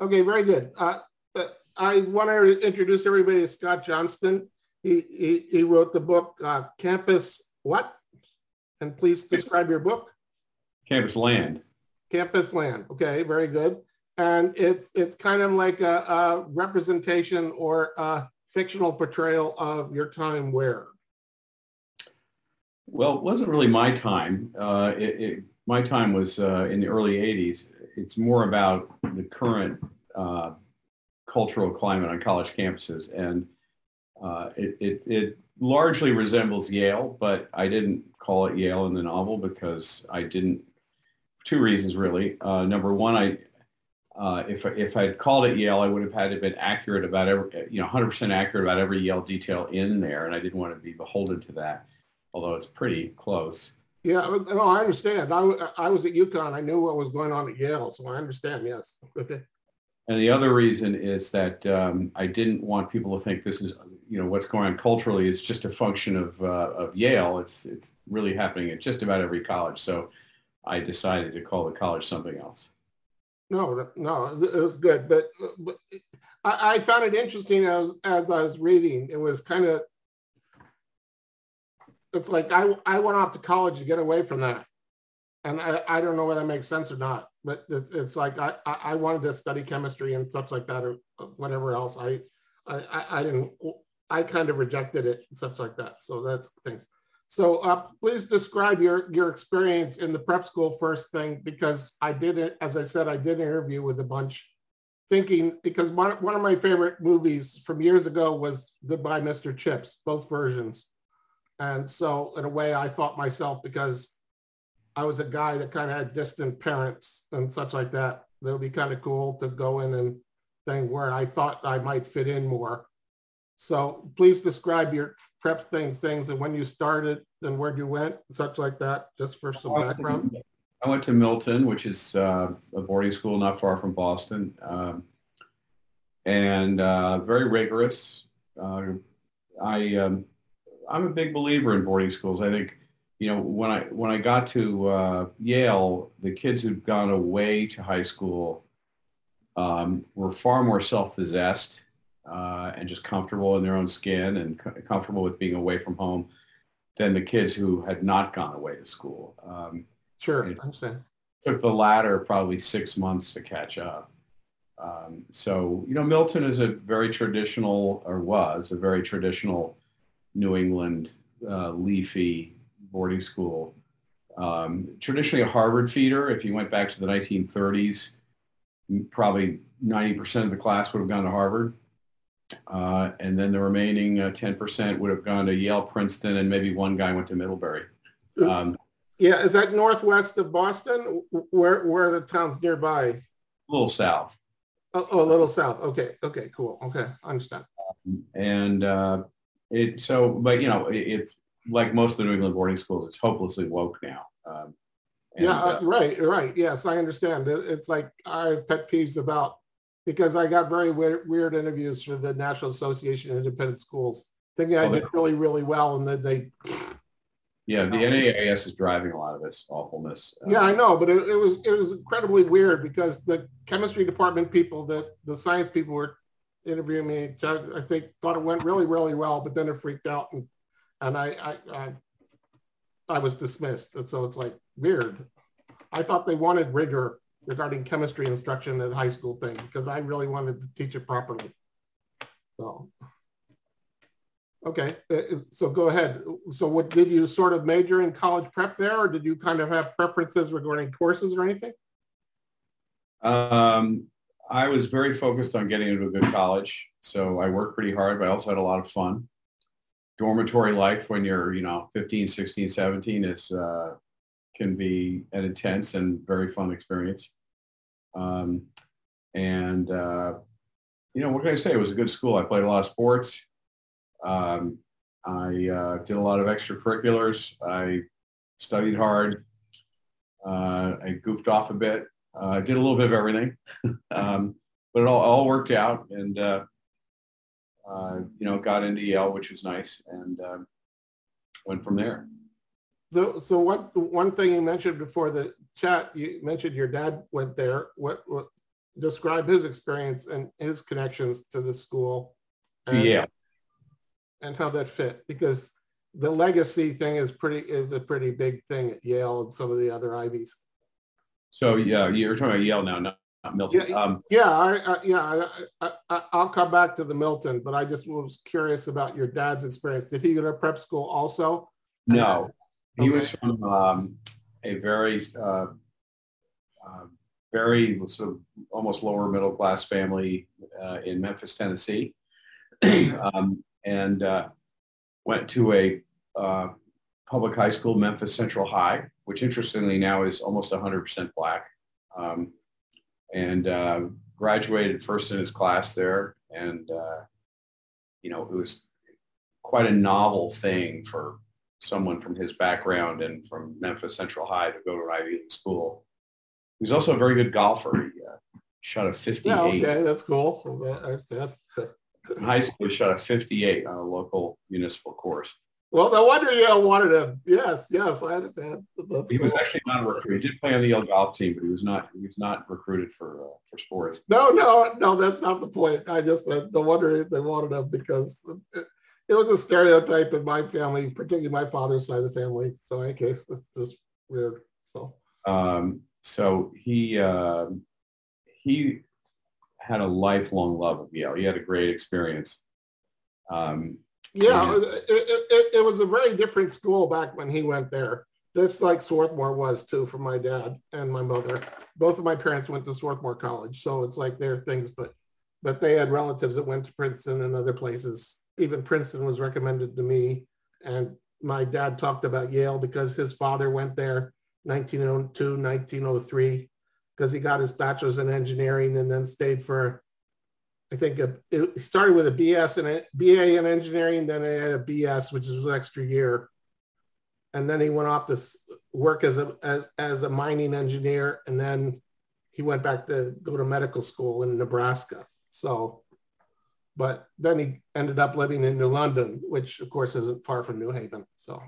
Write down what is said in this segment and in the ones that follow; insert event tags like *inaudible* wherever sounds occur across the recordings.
Okay, very good. Uh, uh, I want to introduce everybody to Scott Johnston. He, he, he wrote the book uh, Campus What? And please describe your book. Campus Land. Campus Land. Okay, very good. And it's it's kind of like a, a representation or a fictional portrayal of your time where. Well, it wasn't really my time. Uh, it, it, my time was uh, in the early 80s. It's more about the current uh, cultural climate on college campuses. And uh, it, it, it, largely resembles Yale, but I didn't call it Yale in the novel because I didn't, two reasons really. Uh, number one, I, uh, if, if I'd called it Yale, I would have had to been accurate about every, you know, 100% accurate about every Yale detail in there. And I didn't want to be beholden to that, although it's pretty close. Yeah, no, I understand. I, I was at UConn. I knew what was going on at Yale, so I understand. Yes. Okay. And the other reason is that um, I didn't want people to think this is, you know, what's going on culturally is just a function of, uh, of Yale. It's, it's really happening at just about every college. So I decided to call the college something else. No, no, it was good. But, but I, I found it interesting as, as I was reading. It was kind of, it's like I, I went off to college to get away from that. And I, I don't know whether that makes sense or not but it's, it's like I, I wanted to study chemistry and stuff like that or whatever else. I, I, I didn't, I kind of rejected it and stuff like that. So that's things. So uh, please describe your, your experience in the prep school first thing, because I did it, as I said, I did an interview with a bunch thinking, because one, one of my favorite movies from years ago was Goodbye, Mr. Chips, both versions. And so in a way I thought myself, because I was a guy that kind of had distant parents and such like that. It would be kind of cool to go in and thing where I thought I might fit in more. So please describe your prep thing things and when you started and where you went, such like that, just for some background. I went to Milton, which is uh, a boarding school not far from Boston, um, and uh, very rigorous. Uh, I um, I'm a big believer in boarding schools. I think you know, when I when I got to uh, Yale, the kids who'd gone away to high school um, were far more self-possessed uh, and just comfortable in their own skin and co- comfortable with being away from home than the kids who had not gone away to school. Um, sure, I understand. Took the latter probably six months to catch up. Um, so, you know, Milton is a very traditional, or was a very traditional New England uh, leafy boarding school. Um, traditionally a Harvard feeder. If you went back to the 1930s, probably 90% of the class would have gone to Harvard. Uh, and then the remaining uh, 10% would have gone to Yale, Princeton, and maybe one guy went to Middlebury. Um, yeah, is that northwest of Boston? Where, where are the towns nearby? A little south. Oh, oh, a little south. Okay, okay, cool. Okay, I understand. Um, and uh, it so, but you know, it, it's like most of the New England boarding schools, it's hopelessly woke now. Um, and, yeah, uh, right, right. Yes, I understand. It's like I have pet peeves about because I got very weird, weird interviews for the National Association of Independent Schools, thinking I did really, really well, and then they. Yeah, the NAIS is driving a lot of this awfulness. Yeah, I know, but it, it was it was incredibly weird because the chemistry department people, that the science people were interviewing me, I think thought it went really, really well, but then it freaked out and and I, I, I, I was dismissed. And so it's like weird. I thought they wanted rigor regarding chemistry instruction at high school thing because I really wanted to teach it properly. So, okay, uh, uh, so go ahead. So what did you sort of major in college prep there or did you kind of have preferences regarding courses or anything? Um, I was very focused on getting into a good college. So I worked pretty hard, but I also had a lot of fun dormitory life when you're, you know, 15, 16, 17 is, uh, can be an intense and very fun experience. Um, and, uh, you know, what can I say? It was a good school. I played a lot of sports. Um, I uh, did a lot of extracurriculars. I studied hard. Uh, I goofed off a bit. Uh, I did a little bit of everything, *laughs* um, but it all, all worked out. And uh, uh, you know, got into Yale, which was nice, and went from there. So, so what, one thing you mentioned before the chat, you mentioned your dad went there. What, what describe his experience and his connections to the school? And, yeah. And how that fit because the legacy thing is pretty, is a pretty big thing at Yale and some of the other Ivies. So yeah, you're talking about Yale now, not, not Milton. Yeah, um, yeah, I, I, yeah. I, I, I'll come back to the Milton, but I just was curious about your dad's experience. Did he go to prep school also? no, he was from um, a very, uh, uh, very sort of almost lower middle class family uh, in Memphis, Tennessee, *clears throat* um, and uh, went to a uh, public high school, Memphis Central High, which interestingly now is almost 100% black, um, and uh, graduated first in his class there, and uh, you know it was quite a novel thing for someone from his background and from Memphis Central High to go to an Ivy League school. He was also a very good golfer. He uh, shot a 58. Yeah, okay, that's cool. I understand. In high school, he shot a 58 on a local municipal course. Well, no wonder you Yale wanted him. Yes, yes, I understand. That's He was actually not a recruit. He did play on the Yale golf team, but he was not. He was not recruited for uh, for sports. No, no, no, that's not the point. I just uh, the wonder they wanted him because it, it was a stereotype in my family, particularly my father's side of the family. So in case it's just weird. So Um, so he um he had a lifelong love of Yale. He had a great experience. Um, yeah. It, it, it, it was a very different school back when he went there. Just like Swarthmore was too for my dad and my mother. Both of my parents went to Swarthmore College, so it's like their things, but but they had relatives that went to Princeton and other places. Even Princeton was recommended to me. And my dad talked about Yale because his father went there 1902, 1903, because he got his bachelor's in engineering and then stayed for, I think, a, it started with a BS and a BA in engineering, then he had a BS, which is an extra year. And then he went off to work as a, as, as a mining engineer. And then he went back to go to medical school in Nebraska. So, but then he ended up living in New London, which of course isn't far from New Haven. So,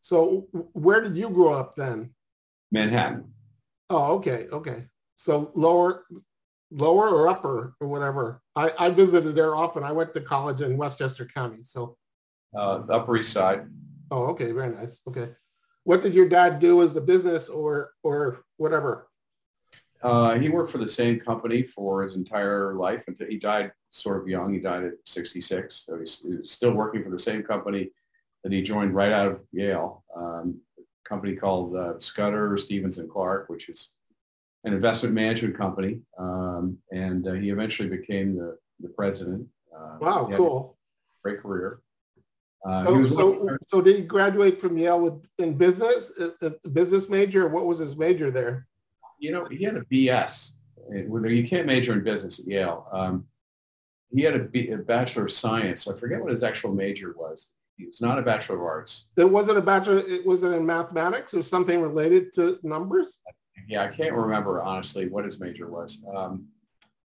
so where did you grow up then? Manhattan. Oh, okay, okay. So lower, lower or upper or whatever. I, I visited there often. I went to college in Westchester County. So, Uh, the Upper East Side. oh, okay, very nice. Okay. What did your dad do as a business or or whatever? Uh, he worked for the same company for his entire life until he died sort of young. He died at 66. So he's, he was still working for the same company that he joined right out of Yale, um, a company called uh, Scudder, Stevens and Clark, which is an investment management company. Um, and uh, he eventually became the, the president. Uh, Wow, he had a cool. Great career. Uh, So, so, so did he graduate from Yale with in business, a, a business major? What was his major there? you know, he had a BS. When- You can't major in business at Yale. Um, he had a, B, a Bachelor of Science. I forget what his actual major was. He was not a Bachelor of Arts. It wasn't a bachelor. It was it in mathematics or something related to numbers? Yeah, I can't remember honestly what his major was. Um,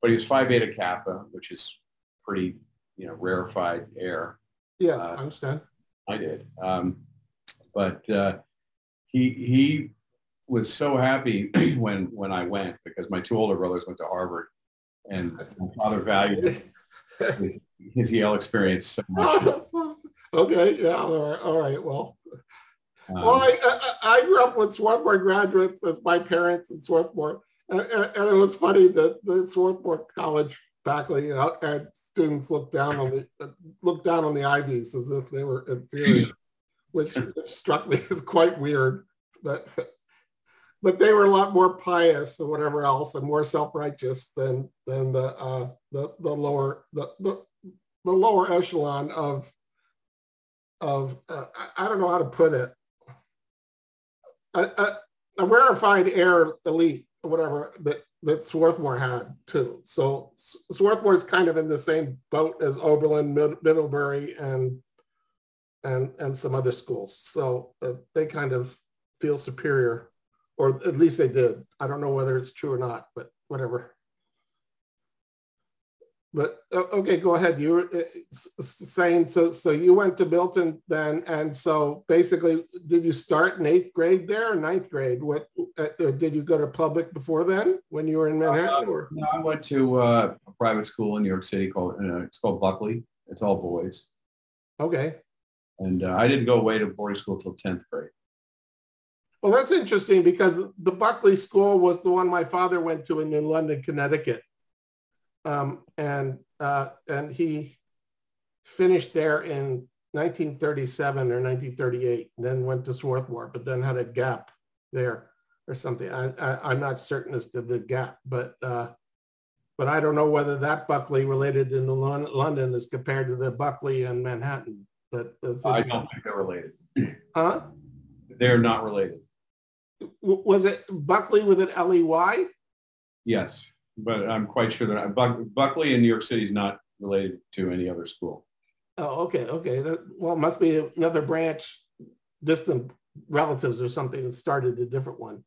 but he was Phi Beta Kappa, which is pretty, you know, rarefied air. Yes, Uh, I understand. I did. Um, but uh, he he was so happy *clears throat* when when I went because my two older brothers went to Harvard, and my father valued his, his Yale experience so much. *laughs* okay, yeah, all right, all right. Well, Um, well, I, I, I grew up with Swarthmore graduates as my parents in Swarthmore, and, and, and it was funny that the Swarthmore College faculty know, and students looked down on the looked down on the Ivies as if they were inferior, *laughs* which struck me as quite weird. But but they were a lot more pious than whatever else, and more self-righteous than than the uh, the the lower the, the the lower echelon of of uh, I don't know how to put it a, a, a rarefied air elite or whatever that that Swarthmore had too. So S- Swarthmore is kind of in the same boat as Oberlin, Mid- Middlebury, and and and some other schools. So uh, they kind of feel superior, or at least they did. I don't know whether it's true or not, but whatever. But okay, go ahead. You were saying so. So you went to Milton then, and so basically, did you start in eighth grade there or ninth grade? What uh, did you go to public before then when you were in Manhattan? Or? No, I went to uh, a private school in New York City called uh, it's called Buckley. It's all boys. Okay. And uh, I didn't go away to boarding school till tenth grade. Well, that's interesting because the Buckley School was the one my father went to in New London, Connecticut, um, and uh, and he finished there in 1937 or 1938, then went to Swarthmore, but then had a gap there or something. I, am not certain as to the gap, but uh, but I don't know whether that Buckley related to London is compared to the Buckley in Manhattan. But I don't think they're related. *clears throat* Huh? They're not related. Was it Buckley with an L E Y? Yes, but I'm quite sure that Buck, Buckley in New York City is not related to any other school. Oh, okay, okay. That, well, must be another branch, distant relatives or something that started a different one.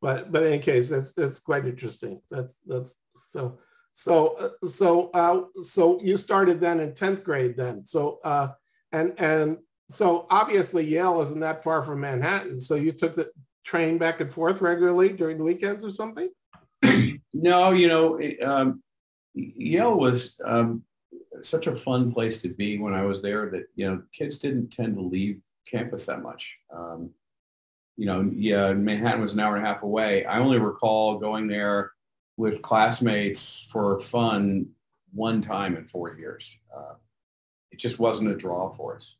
But but in any case, that's that's quite interesting. That's that's so so uh, so uh, so you started then in tenth grade then. So uh, and and so obviously Yale isn't that far from Manhattan. So you took the train back and forth regularly during the weekends or something? No, you know, um, Yale was um, such a fun place to be when I was there that, you know, kids didn't tend to leave campus that much. Um, you know, yeah, Manhattan was an hour and a half away. I only recall going there with classmates for fun one time in four years. Uh, it just wasn't a draw for us.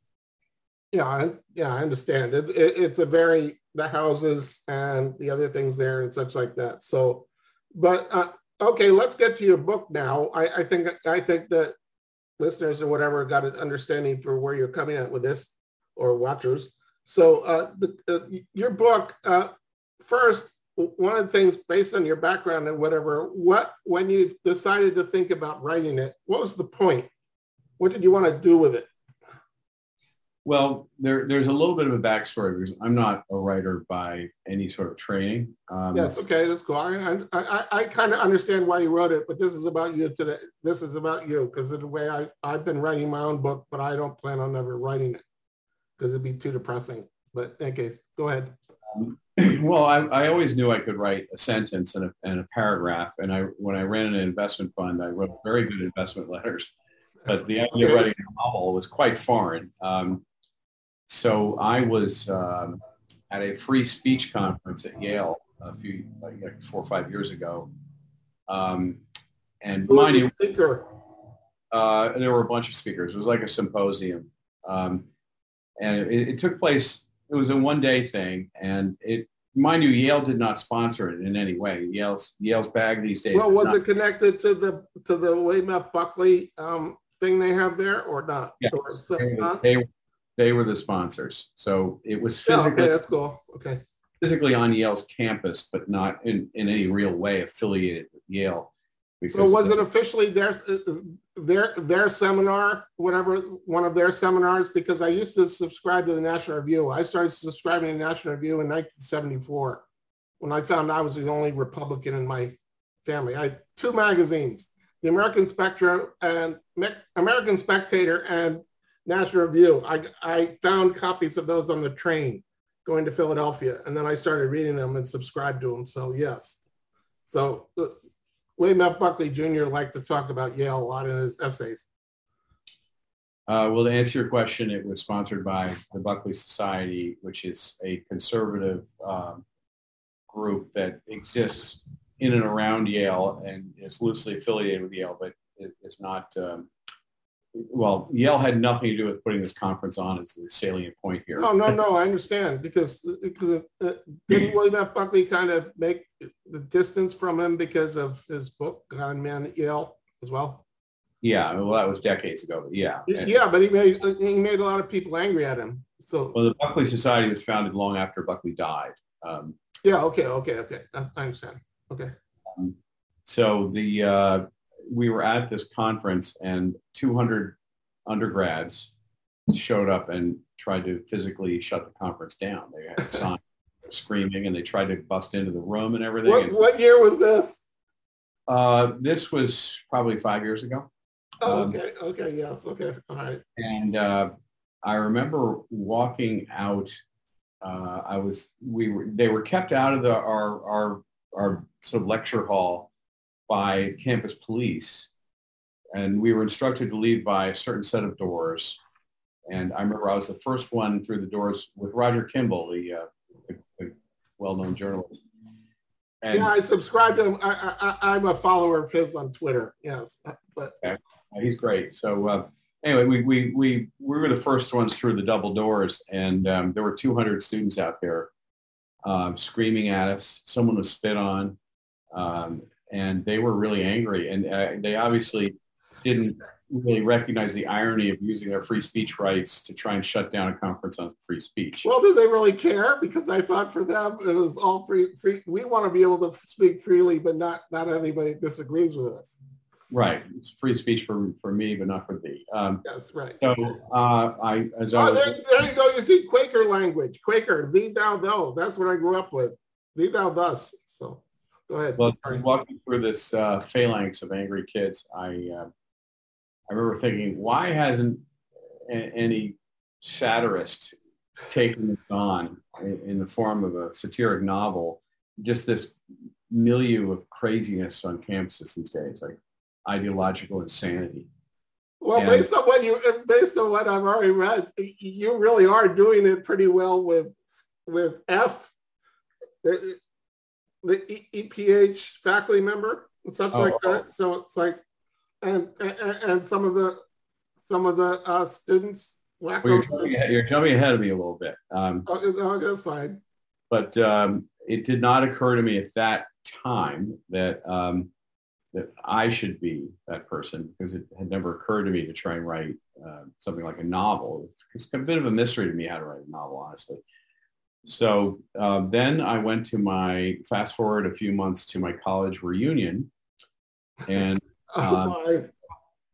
Yeah, I, yeah, I understand. It, it, it's a very the houses and the other things there and such like that. So, but uh, okay, let's get to your book now. I, I think I think that listeners or whatever got an understanding for where you're coming at with this or watchers. So uh, the, uh, your book, uh, first, one of the things based on your background and whatever, what when you decided to think about writing it, what was the point? What did you want to do with it? Well, there, there's a little bit of a backstory because I'm not a writer by any sort of training. Um, yes, okay, that's cool. I, I, I kind of understand why you wrote it, but this is about you today. This is about you because of the way I, I've been writing my own book, but I don't plan on ever writing it because it'd be too depressing. But in case, go ahead. Um, *clears throat* well, I, I always knew I could write a sentence and a, and a paragraph. And I, when I ran an investment fund, I wrote very good investment letters. But the idea of writing a novel was quite foreign. Um, so I was um, at a free speech conference at Yale a few, like four or five years ago. Um, and Who mind you, speaker? Uh, there were a bunch of speakers. It was like a symposium. Um, and it, it, took place, it was a one day thing. And it, mind you, Yale did not sponsor it in any way. Yale's, Yale's bag these days. Well, was not, it connected to the, to the William Buckley um, thing they have there or not? Yeah, or, they, they, they were the sponsors. So it was physically, oh, okay, that's cool. Okay. Physically on Yale's campus, but not in, in any real way affiliated with Yale. So was the, it officially their, their, their seminar, whatever, one of their seminars? Because I used to subscribe to the National Review. I started subscribing to the National Review in 1974 when I found I was the only Republican in my family. I had two magazines, the American Spectator and American Spectator and National Review. I, I found copies of those on the train going to Philadelphia, and then I started reading them and subscribed to them. So yes. So uh, William F. Buckley Jr. liked to talk about Yale a lot in his essays. Uh, well, to answer your question, it was sponsored by the Buckley Society, which is a conservative um, group that exists in and around Yale and is loosely affiliated with Yale, but it's not um, well, Yale had nothing to do with putting this conference on as the salient point here. No, no, no, I understand because, because uh, didn't William F. Buckley kind of make the distance from him because of his book on Man at Yale as well? Yeah, well, that was decades ago, but yeah. Yeah, but he made he made a lot of people angry at him. So well, the Buckley Society was founded long after Buckley died. Um, yeah. Okay. Okay. Okay. I, I understand. Okay. Um, so the uh, we were at this conference and 200 undergrads showed up and tried to physically shut the conference down. They had signs screaming and they tried to bust into the room and everything. What, and, what year was this? Uh, this was probably five years ago. Oh, um, okay. Okay. Yes. Okay. All right. And uh, I remember walking out. Uh, I was. We were. They were kept out of the our our our sort of lecture hall by campus police, and we were instructed to leave by a certain set of doors. And I remember I was the first one through the doors with Roger Kimball, the, uh, the, the well-known journalist. And yeah, I subscribe to him. I, I, am a follower of his on Twitter. Yes, but okay. he's great. So uh, anyway, we, we, we, we were the first ones through the double doors and um, there were 200 students out there um, screaming at us. Someone was spit on um, and they were really angry. And uh, they obviously didn't really recognize the irony of using their free speech rights to try and shut down a conference on free speech. Well, do they really care? Because I thought for them it was all free. free. We want to be able to speak freely, but not not anybody disagrees with us. Right, it's free speech for for me, but not for thee. Um, yes, right. So uh, I, as I oh, was, there, there, you go. You see Quaker language, Quaker, thee, thou, thou. That's what I grew up with. Thee, thou, thus. So, go ahead. Well, walking through this uh, phalanx of angry kids, I. Uh, I remember thinking, why hasn't any satirist taken this on in the form of a satiric novel? Just this milieu of craziness on campuses these days, like ideological insanity. Well, and, based on what you, based on what I've already read, you really are doing it pretty well with with F, the, EPH faculty member and stuff oh, like that. So it's like and, and, and some of the some of the uh, students. Well, you're, jumping ahead, you're, jumping ahead, of me a little bit. Um, oh, oh, that's fine. But um, it did not occur to me at that time that um, that I should be that person because it had never occurred to me to try and write uh, something like a novel. It's a bit of a mystery to me how to write a novel, honestly. So uh, then I went to my, fast forward a few months to my college reunion and *laughs* Oh,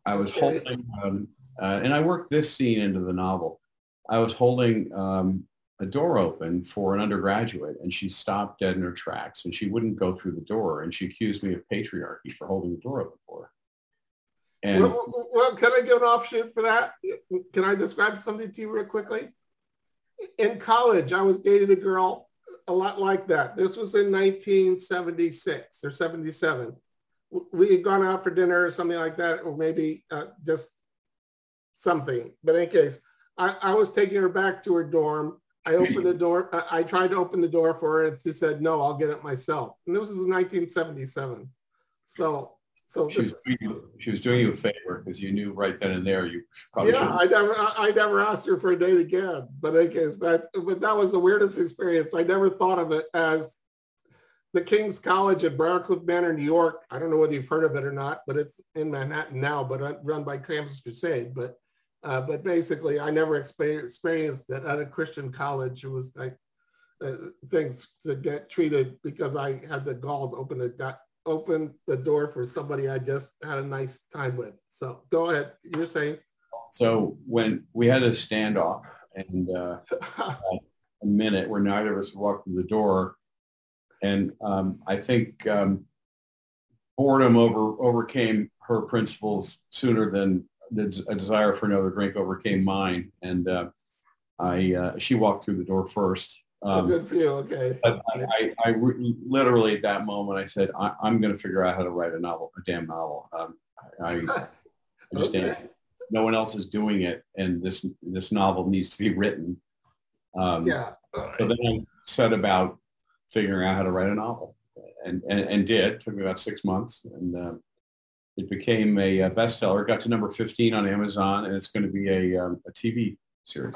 I was okay. holding, um, uh, and I worked this scene into the novel. I was holding um, a door open for an undergraduate, and she stopped dead in her tracks, and she wouldn't go through the door, and she accused me of patriarchy for holding the door open for her. And well, well, can I give an offshoot for that? Can I describe something to you real quickly? In college, I was dating a girl a lot like that. This was in 1976 or 77 we had gone out for dinner or something like that, or maybe uh, just something. But in any case, I, I, was taking her back to her dorm. I opened the door. I, I, tried to open the door for her, and she said, "No, I'll get it myself." And this was 1977. So, so she was, doing you, she was doing you a favor because you knew right then and there you probably. Yeah, I never, I never asked her for a date again. But in any case, that, but that was the weirdest experience. I never thought of it as the King's College at Briarcliff Manor, New York. I don't know whether you've heard of it or not, but it's in Manhattan now, but run by Campus Crusade. But uh, but basically, I never experienced that at a Christian college. It was like uh, things to get treated because I had the gall to open it, got open the door for somebody I just had a nice time with. So go ahead. You're saying. So when we had a standoff and uh, *laughs* a minute where neither of us walked through the door, and um, I think um, boredom over overcame her principles sooner than the, a desire for another drink overcame mine. And uh, I, uh, she walked through the door first. Oh, um, oh, good for you. Okay. But I, I, I re- literally at that moment, I said, I, am going to figure out how to write a novel, a damn novel. Um, I, I *laughs* understand. okay. No one else is doing it, and this this novel needs to be written. Um, yeah. So then I set about figuring out how to write a novel and, and, and did. It took me about six months. And uh, it became a, a, bestseller. It got to number 15 on Amazon, and it's going to be a, um, a TV series.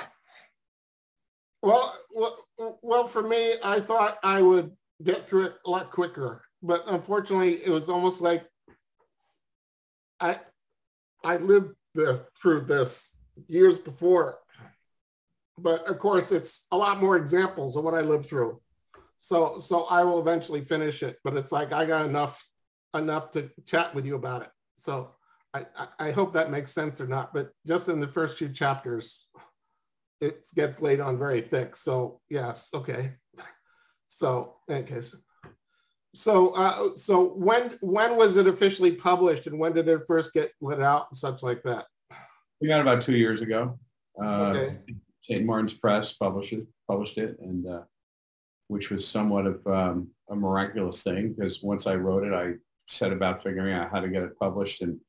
Well, well, well, for me, I thought I would get through it a lot quicker. But unfortunately, it was almost like I, I lived this, through this years before. But of course, it's a lot more examples of what I lived through. So so I will eventually finish it, but it's like I got enough enough to chat with you about it. So I, I, hope that makes sense or not, but just in the first few chapters, it gets laid on very thick. So yes, okay. *laughs* So in case, so uh, so when when was it officially published and when did it first get let out and such like that? We got about two years ago. Uh, okay. St. Martin's Press published it, published it, and uh, which was somewhat of um, a miraculous thing because once I wrote it, I set about figuring out how to get it published, and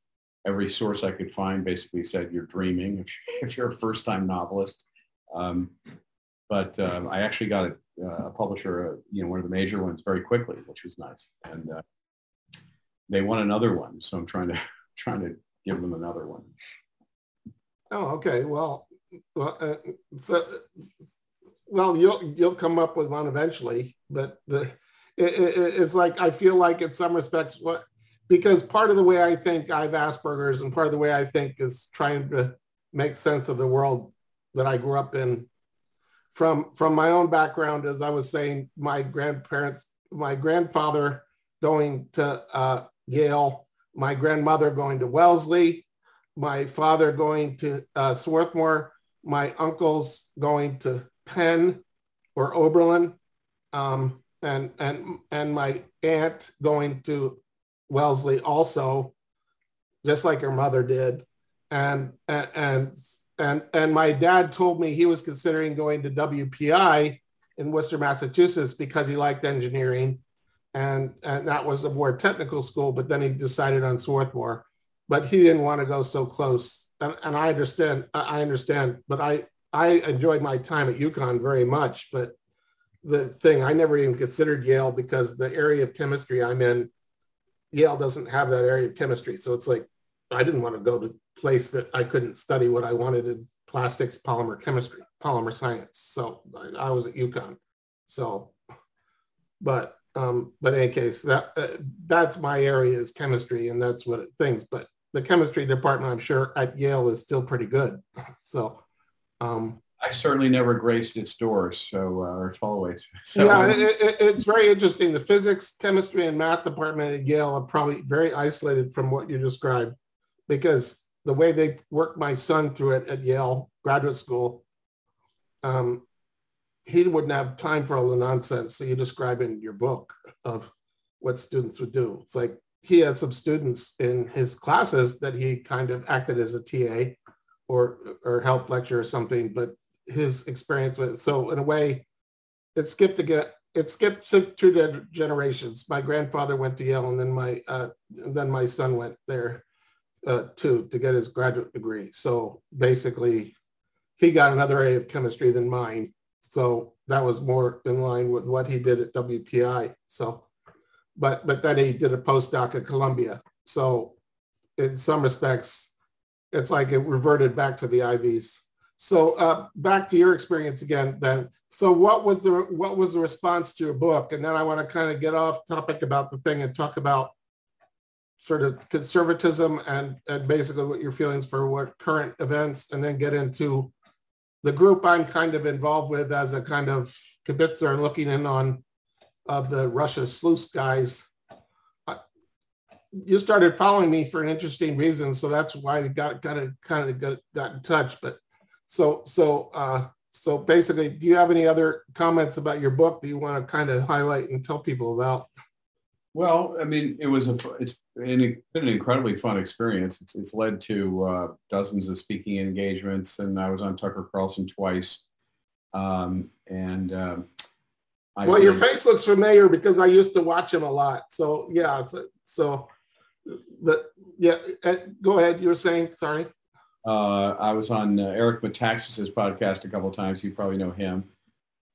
every source I could find basically said you're dreaming if, *laughs* if you're a first-time novelist. Um, but um, I actually got uh, a publisher, uh, you know, one of the major ones very quickly, which was nice. And uh, they want another one, so I'm trying to *laughs* trying to give them another one. Oh, okay. Well, well, uh, so, well, you'll you'll come up with one eventually, but the it, it, it's like I feel like in some respects what because part of the way I think I have Asperger's and part of the way I think is trying to make sense of the world that I grew up in. From from my own background, as I was saying, my grandparents, my grandfather going to uh, Yale, my grandmother going to Wellesley, my father going to uh, Swarthmore, my uncles going to Penn or Oberlin, um, and and and my aunt going to Wellesley also, just like her mother did, and and, and and and my dad told me he was considering going to WPI in Worcester, Massachusetts because he liked engineering, and and that was a more technical school. But then he decided on Swarthmore, but he didn't want to go so close. And, and I understand, I understand, but I I enjoyed my time at UConn very much. But the thing I never even considered Yale because the area of chemistry I'm in, Yale doesn't have that area of chemistry. So it's like I didn't want to go to place that I couldn't study what I wanted in plastics, polymer chemistry, polymer science. So I, I was at UConn. So, but um, but in any case, that uh, that's my area is chemistry, and that's what it things. But the chemistry department, I'm sure at Yale is still pretty good. *laughs* So. Um, I certainly never graced its doors, so uh, or its hallways. *laughs* So. Yeah, it, it, it's very interesting. The physics, chemistry, and math department at Yale are probably very isolated from what you described, because the way they worked my son through it at Yale graduate school, um, he wouldn't have time for all the nonsense that you describe in your book of what students would do. It's like he had some students in his classes that he kind of acted as a TA or or help lecture or something, but his experience with so in a way it skipped get it skipped two generations. My grandfather went to Yale, and then my uh, and then my son went there uh, to to get his graduate degree. So basically, he got another A of chemistry than mine. So that was more in line with what he did at WPI. So, but but then he did a postdoc at Columbia. So in some respects, it's like it reverted back to the Ivies. So uh, back to your experience again then. So what was the what was the response to your book? And then I want to kind of get off topic about the thing and talk about sort of conservatism and, and basically what your feelings for what current events and then get into the group I'm kind of involved with as a kind of kibitzer and looking in on of the Russia sleuth guys. You started following me for an interesting reason, so that's why I got got to kind of got, got in touch. But so so uh, so basically, do you have any other comments about your book that you want to kind of highlight and tell people about? Well, I mean, it was a it's been an incredibly fun experience. It's, it's led to uh, dozens of speaking engagements, and I was on Tucker Carlson twice. Um, and I well, did, your face looks familiar because I used to watch him a lot. So yeah, so, so but yeah, uh, go ahead. You were saying sorry. Uh, I was on uh, Eric Metaxas's podcast a couple of times. You probably know him.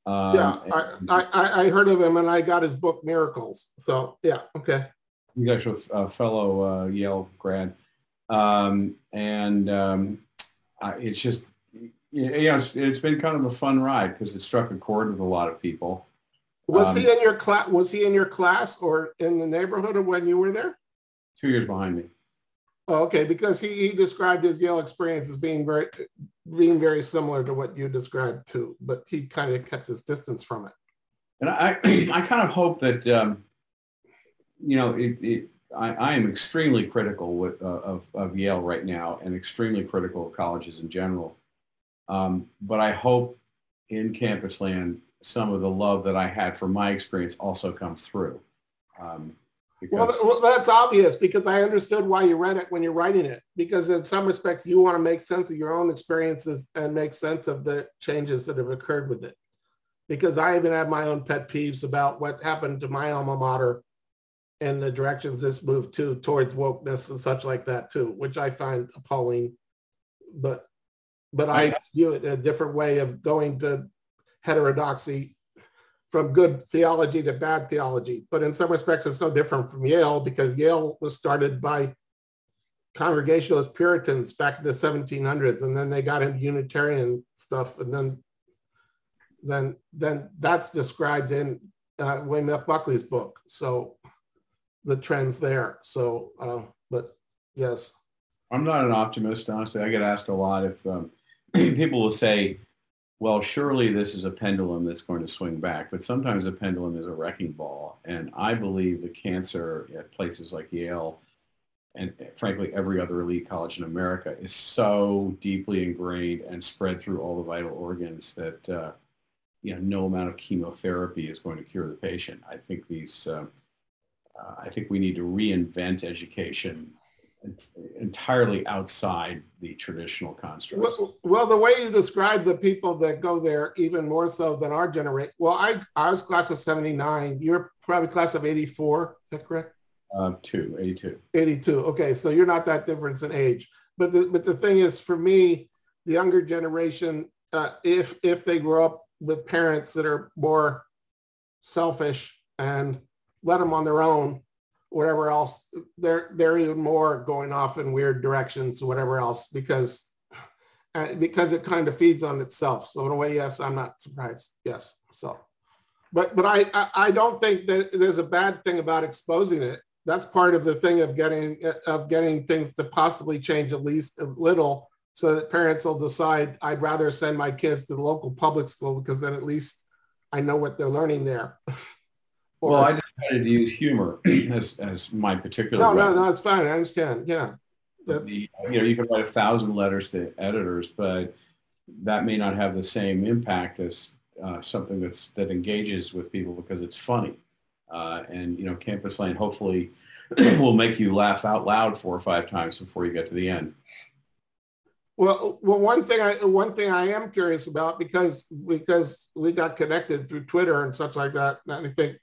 Um, yeah, I, I, I heard of him and I got his book Miracles. So yeah, okay. He's actually a fellow uh, Yale grad, um, and um, I, it's just you know it's, it's been kind of a fun ride because it struck a chord with a lot of people. Was he um, in your class? Was he in your class or in the neighborhood of when you were there? Two years behind me. Oh, okay, because he, he described his Yale experience as being very being very similar to what you described too, but he kind of kept his distance from it. And I *clears throat* I kind of hope that um, you know it, it, I, I, am extremely critical with, uh, of, of Yale right now and extremely critical of colleges in general. Um, but I hope in campus land some of the love that I had for my experience also comes through. Um, because well, that's obvious because I understood why you read it when you're writing it. Because in some respects, you want to make sense of your own experiences and make sense of the changes that have occurred with it. Because I even have my own pet peeves about what happened to my alma mater and the directions this moved to towards wokeness and such like that too, which I find appalling. But but I view it a different way of going to heterodoxy from good theology to bad theology. But in some respects, it's no different from Yale because Yale was started by Congregationalist Puritans back in the 1700s, and then they got into Unitarian stuff, and then then then that's described in uh, F. Buckley's book. So the trends there. So, uh, but yes. I'm not an optimist, honestly. I get asked a lot if um, *clears throat* people will say, well, surely this is a pendulum that's going to swing back. But sometimes a pendulum is a wrecking ball. And I believe the cancer at places like Yale and frankly every other elite college in America is so deeply ingrained and spread through all the vital organs that uh, you know no amount of chemotherapy is going to cure the patient. I think these uh, uh, I think we need to reinvent education entirely outside the traditional construct. Well, well, the way you describe the people that go there, even more so than our generation. Well, I I was class of '79. You're probably class of '84. Is that correct? Uh, two, 82. 82. Okay, so you're not that different in age. But the, but the thing is, for me, the younger generation, uh, if if they grow up with parents that are more selfish and let them on their own, whatever else, they're they're even more going off in weird directions, whatever else, because uh, because it kind of feeds on itself. So in a way, yes, I'm not surprised. Yes, so. But but I, I, I don't think that there's a bad thing about exposing it. That's part of the thing of getting of getting things to possibly change at least a little, so that parents will decide I'd rather send my kids to the local public school because then at least I know what they're learning there. *laughs* Or, well, I decided to use humor *clears throat* as, as my particular. No, no, no, it's fine. I understand. Yeah. The, you know, you can write a thousand letters to editors, but that may not have the same impact as uh, something that's that engages with people because it's funny. Uh, and you know, Campusland hopefully *clears throat* will make you laugh out loud four or five times before you get to the end. Well, well, one thing I one thing I am curious about because because we got connected through Twitter and such like that, and I think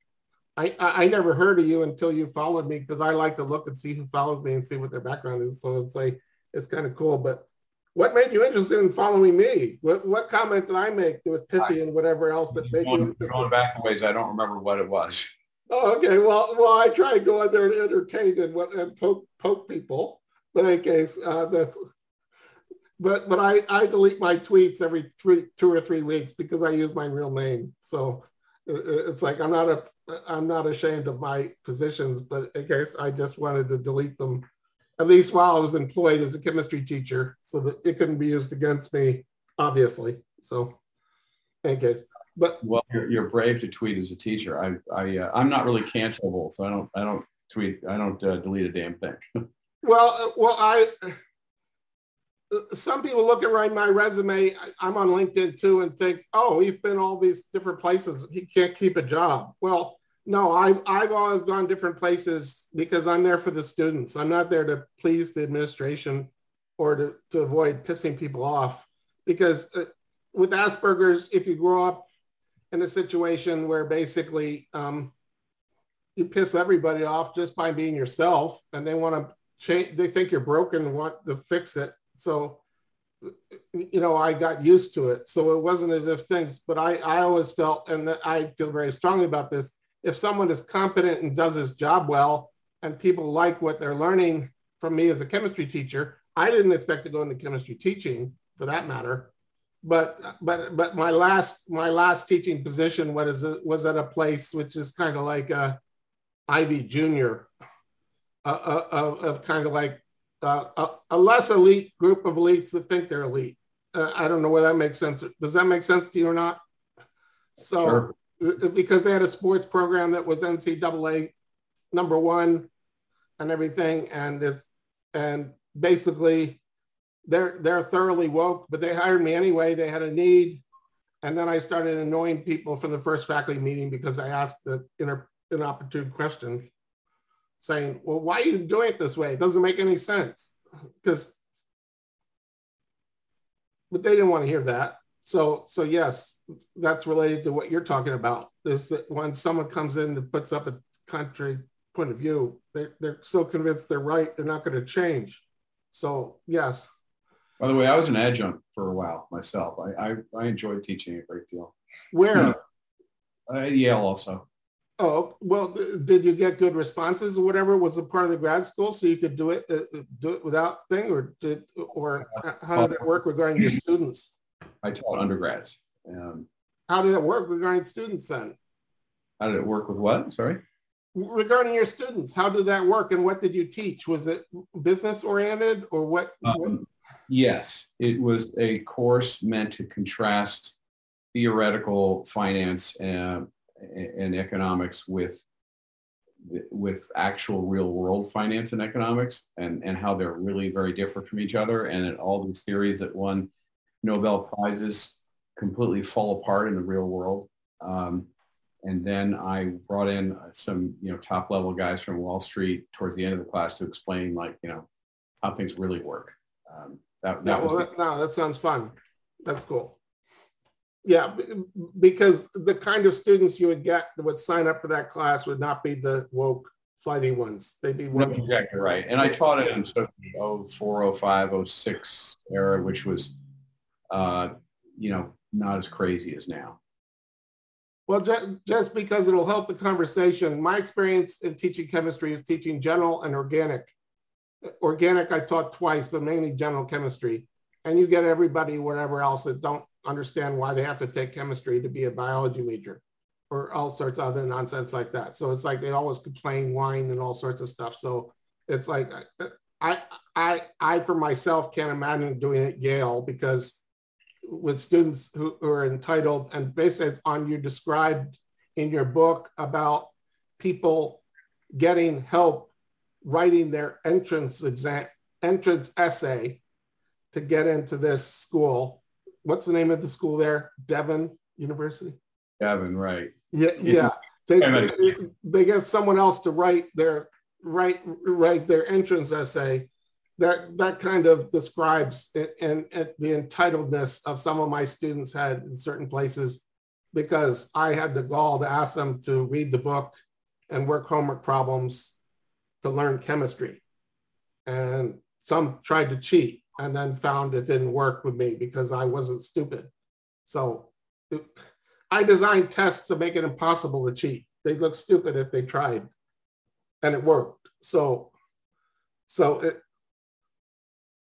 I, I never heard of you until you followed me because I like to look and see who follows me and see what their background is. So it's like it's kind of cool. But what made you interested in following me? What what comment did I make that was pithy and whatever else that made going, you interested? Going back a ways, I don't remember what it was. Oh, okay. Well, well, I try to go out there and entertain and what and poke poke people. But in any case, uh, that's. But but I I delete my tweets every three two or three weeks because I use my real name. So it's like I'm not a I'm not ashamed of my positions, but I guess I just wanted to delete them, at least while I was employed as a chemistry teacher, so that it couldn't be used against me, obviously. So, in case, but well, you're, you're brave to tweet as a teacher. I I uh, I'm not really cancelable, so I don't I don't tweet I don't uh, delete a damn thing. *laughs* well, uh, well, I some people look at my resume. I'm on LinkedIn too and think, oh, he's been all these different places. He can't keep a job. Well, no, I've, I've always gone different places because I'm there for the students. I'm not there to please the administration or to, to avoid pissing people off. Because uh, with Asperger's, if you grow up in a situation where basically um, you piss everybody off just by being yourself and they want to change, they think you're broken want to fix it so, you know, I got used to it. So it wasn't as if things, but I, I always felt, and I feel very strongly about this, if someone is competent and does his job well, and people like what they're learning from me as a chemistry teacher, I didn't expect to go into chemistry teaching for that matter. But but but my last my last teaching position was was at a place which is kind of like a Ivy Junior, uh, uh, of, of kind of like uh, a, a, less elite group of elites that think they're elite. Uh, I don't know whether that makes sense. Does that make sense to you or not? So, sure. Uh, because they had a sports program that was NCAA number one and everything, and it's and basically they're they're thoroughly woke, but they hired me anyway. They had a need, and then I started annoying people from the first faculty meeting because I asked the inter inopportune question saying, well, why are you doing it this way? It doesn't make any sense. Because, but they didn't want to hear that. So, so yes, that's related to what you're talking about. Is that when someone comes in and puts up a contrary point of view, they, they're so convinced they're right, they're not going to change. So yes. By the way, I was an adjunct for a while myself. I, I, I enjoyed teaching a great deal. Where? Uh, Yale also. Oh, well, did you get good responses or whatever? Was it part of the grad school so you could do it, uh, uh do it without thing or did, or how did it work regarding your students? I taught undergrads. Um, how did it work regarding students then? How did it work with what? Sorry? Regarding your students, how did that work and what did you teach? Was it business oriented or what? Um, yes, it was a course meant to contrast theoretical finance and and economics with with actual real world finance and economics and, and how they're really very different from each other and all these theories that won Nobel Prizes completely fall apart in the real world. Um, and then I brought in some, you know, top level guys from Wall Street towards the end of the class to explain like, you know, how things really work. Um, that, that was well, the, no, that sounds fun. That's cool. Yeah, because the kind of students you would get that would sign up for that class would not be the woke fighting ones. They'd be no, exactly right. And I taught it in sort of 04, 05, 06 era, which was, uh, you know, not as crazy as now. Well, just, just because it'll help the conversation. My experience in teaching chemistry is teaching general and organic. Organic I taught twice, but mainly general chemistry. And you get everybody, whatever else that don't understand why they have to take chemistry to be a biology major or all sorts of other nonsense like that. So it's like they always complain, whine, and all sorts of stuff. So it's like I I I for myself can't imagine doing it at Yale because with students who, who are entitled and based on you described in your book about people getting help writing their entrance exam entrance essay to get into this school what's the name of the school there? Devon University. Devon, right? Yeah, yeah. They, they, they get someone else to write their write write their entrance essay. That that kind of describes and the entitledness of some of my students had in certain places, because I had the gall to ask them to read the book and work homework problems to learn chemistry, and some tried to cheat and then found it didn't work with me because I wasn't stupid. So I designed tests to make it impossible to cheat. They'd look stupid if they tried, and it worked. So, so it,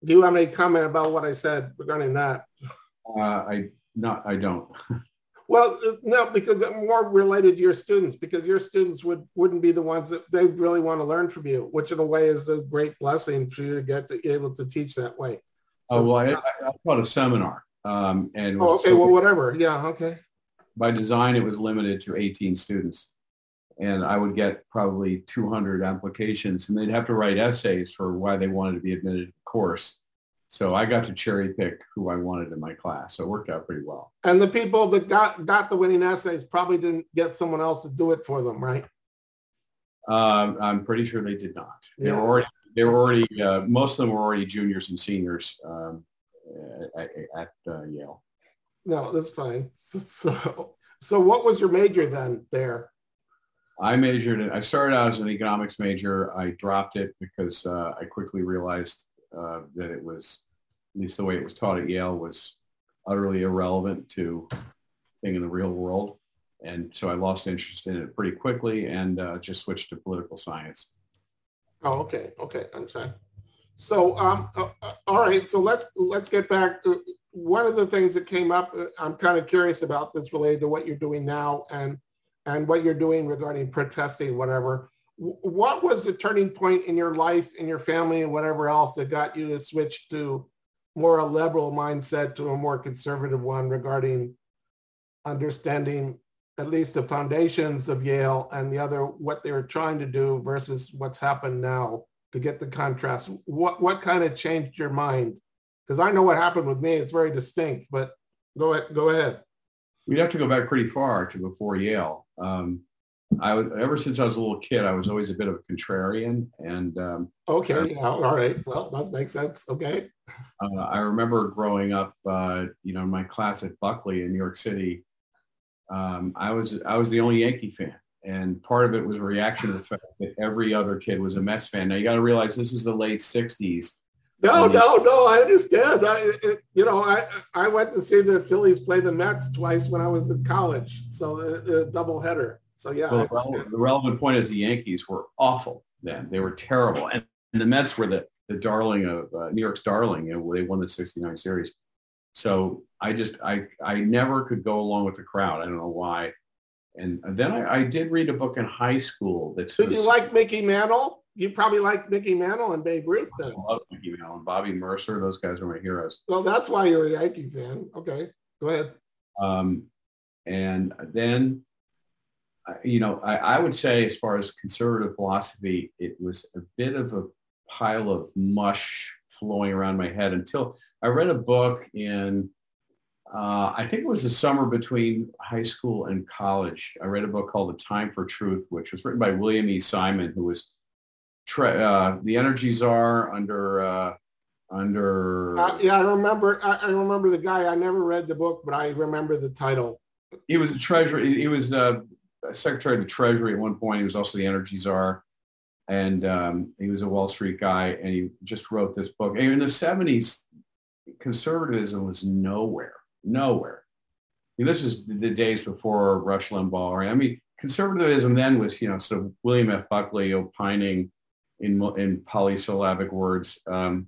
do you have any comment about what I said regarding that? Uh, I not. I don't. *laughs* Well, uh, no, because I'm more related to your students because your students would wouldn't be the ones that they really want to learn from you, which in a way is a great blessing for you to get to be able to teach that way. So, oh well, I, I, taught a seminar, um, and oh, okay, well, whatever, yeah, okay. By design, it was limited to 18 students, and I would get probably 200 applications, and they'd have to write essays for why they wanted to be admitted to the course. So I got to cherry pick who I wanted in my class. So it worked out pretty well. And the people that got got the winning essays probably didn't get someone else to do it for them, right? Um, I'm pretty sure they did not. They yeah. were already they were already uh, most of them were already juniors and seniors um, at, at uh, Yale. No, that's fine. *laughs* So, so what was your major then there? I majored in, I started out as an economics major. I dropped it because uh, I quickly realized uh, that it was, at least the way it was taught at Yale, was utterly irrelevant to thing in the real world. And so I lost interest in it pretty quickly and uh, just switched to political science. Oh, okay, okay, I'm sorry. So, um, uh, uh, all right, so let's let's get back to one of the things that came up. Uh, I'm kind of curious about this related to what you're doing now and and what you're doing regarding protesting, whatever what was the turning point in your life, in your family, and whatever else that got you to switch to more a liberal mindset to a more conservative one regarding understanding at least the foundations of Yale and the other what they were trying to do versus what's happened now to get the contrast. What what kind of changed your mind? Because I know what happened with me. It's very distinct, but go ahead. Go ahead. We'd have to go back pretty far to before Yale. Um, I was ever since I was a little kid, I was always a bit of a contrarian, and um, okay, yeah, all right, well, that makes sense. Okay. Uh, I remember growing up, uh, you know, in my class at Buckley in New York City. Um, I was I was the only Yankee fan, and part of it was a reaction to the fact that every other kid was a Mets fan. Now you got to realize this is the late '60s. No, no, no. I understand. I, it, you know, I I went to see the Phillies play the Mets twice when I was in college, so a, a double header. So yeah. Well, the, relevant, the, relevant, point is the Yankees were awful then. They were terrible, and, and the Mets were the the darling of uh, New York's darling. You know, they won the '69 series. So I just I I never could go along with the crowd. I don't know why. And then I, I did read a book in high school that said. Did you like Mickey Mantle? You probably like Mickey Mantle and Babe Ruth then. I love Mickey Mantle and Bobby Murcer. Those guys are my heroes. Well, that's why you're a Yankee fan. Okay, go ahead. Um, and then, you know, I, I would say as far as conservative philosophy, it was a bit of a pile of mush flowing around my head until I read a book in uh, I think it was the summer between high school and college. I read a book called The Time for Truth, which was written by William E. Simon, who was tre- uh, the energy czar under uh, under. Uh, yeah, I remember. I, I, remember the guy. I never read the book, but I remember the title. He was a treasury. He was uh, secretary of the Treasury at one point. He was also the energy czar, and um, he was a Wall Street guy. And he just wrote this book. And in the seventies, conservatism was nowhere nowhere. I mean, this is the days before Rush Limbaugh. Right? I mean, conservatism then was, you know, sort of William F. Buckley opining in in polysyllabic words, um,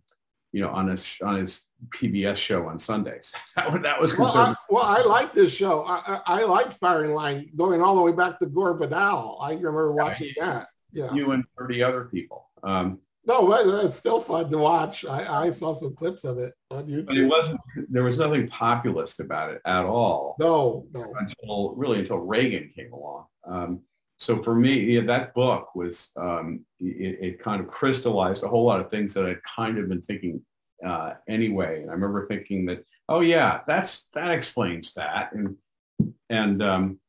you know, on his on his PBS show on Sundays. *laughs* that, that was conservative. Well, I, well, I like this show. I, I, I liked Firing Line going all the way back to Gore Vidal. I remember watching yeah, that. Yeah. You and 30 other people. Um, no, it's still fun to watch. I, I saw some clips of it on YouTube. But it wasn't. There was nothing populist about it at all. No, no. Until really until Reagan came along. Um, so for me, yeah, that book was um, it, it, kind of crystallized a whole lot of things that I'd kind of been thinking uh, anyway. And I remember thinking that, oh yeah, that's that explains that. And and um,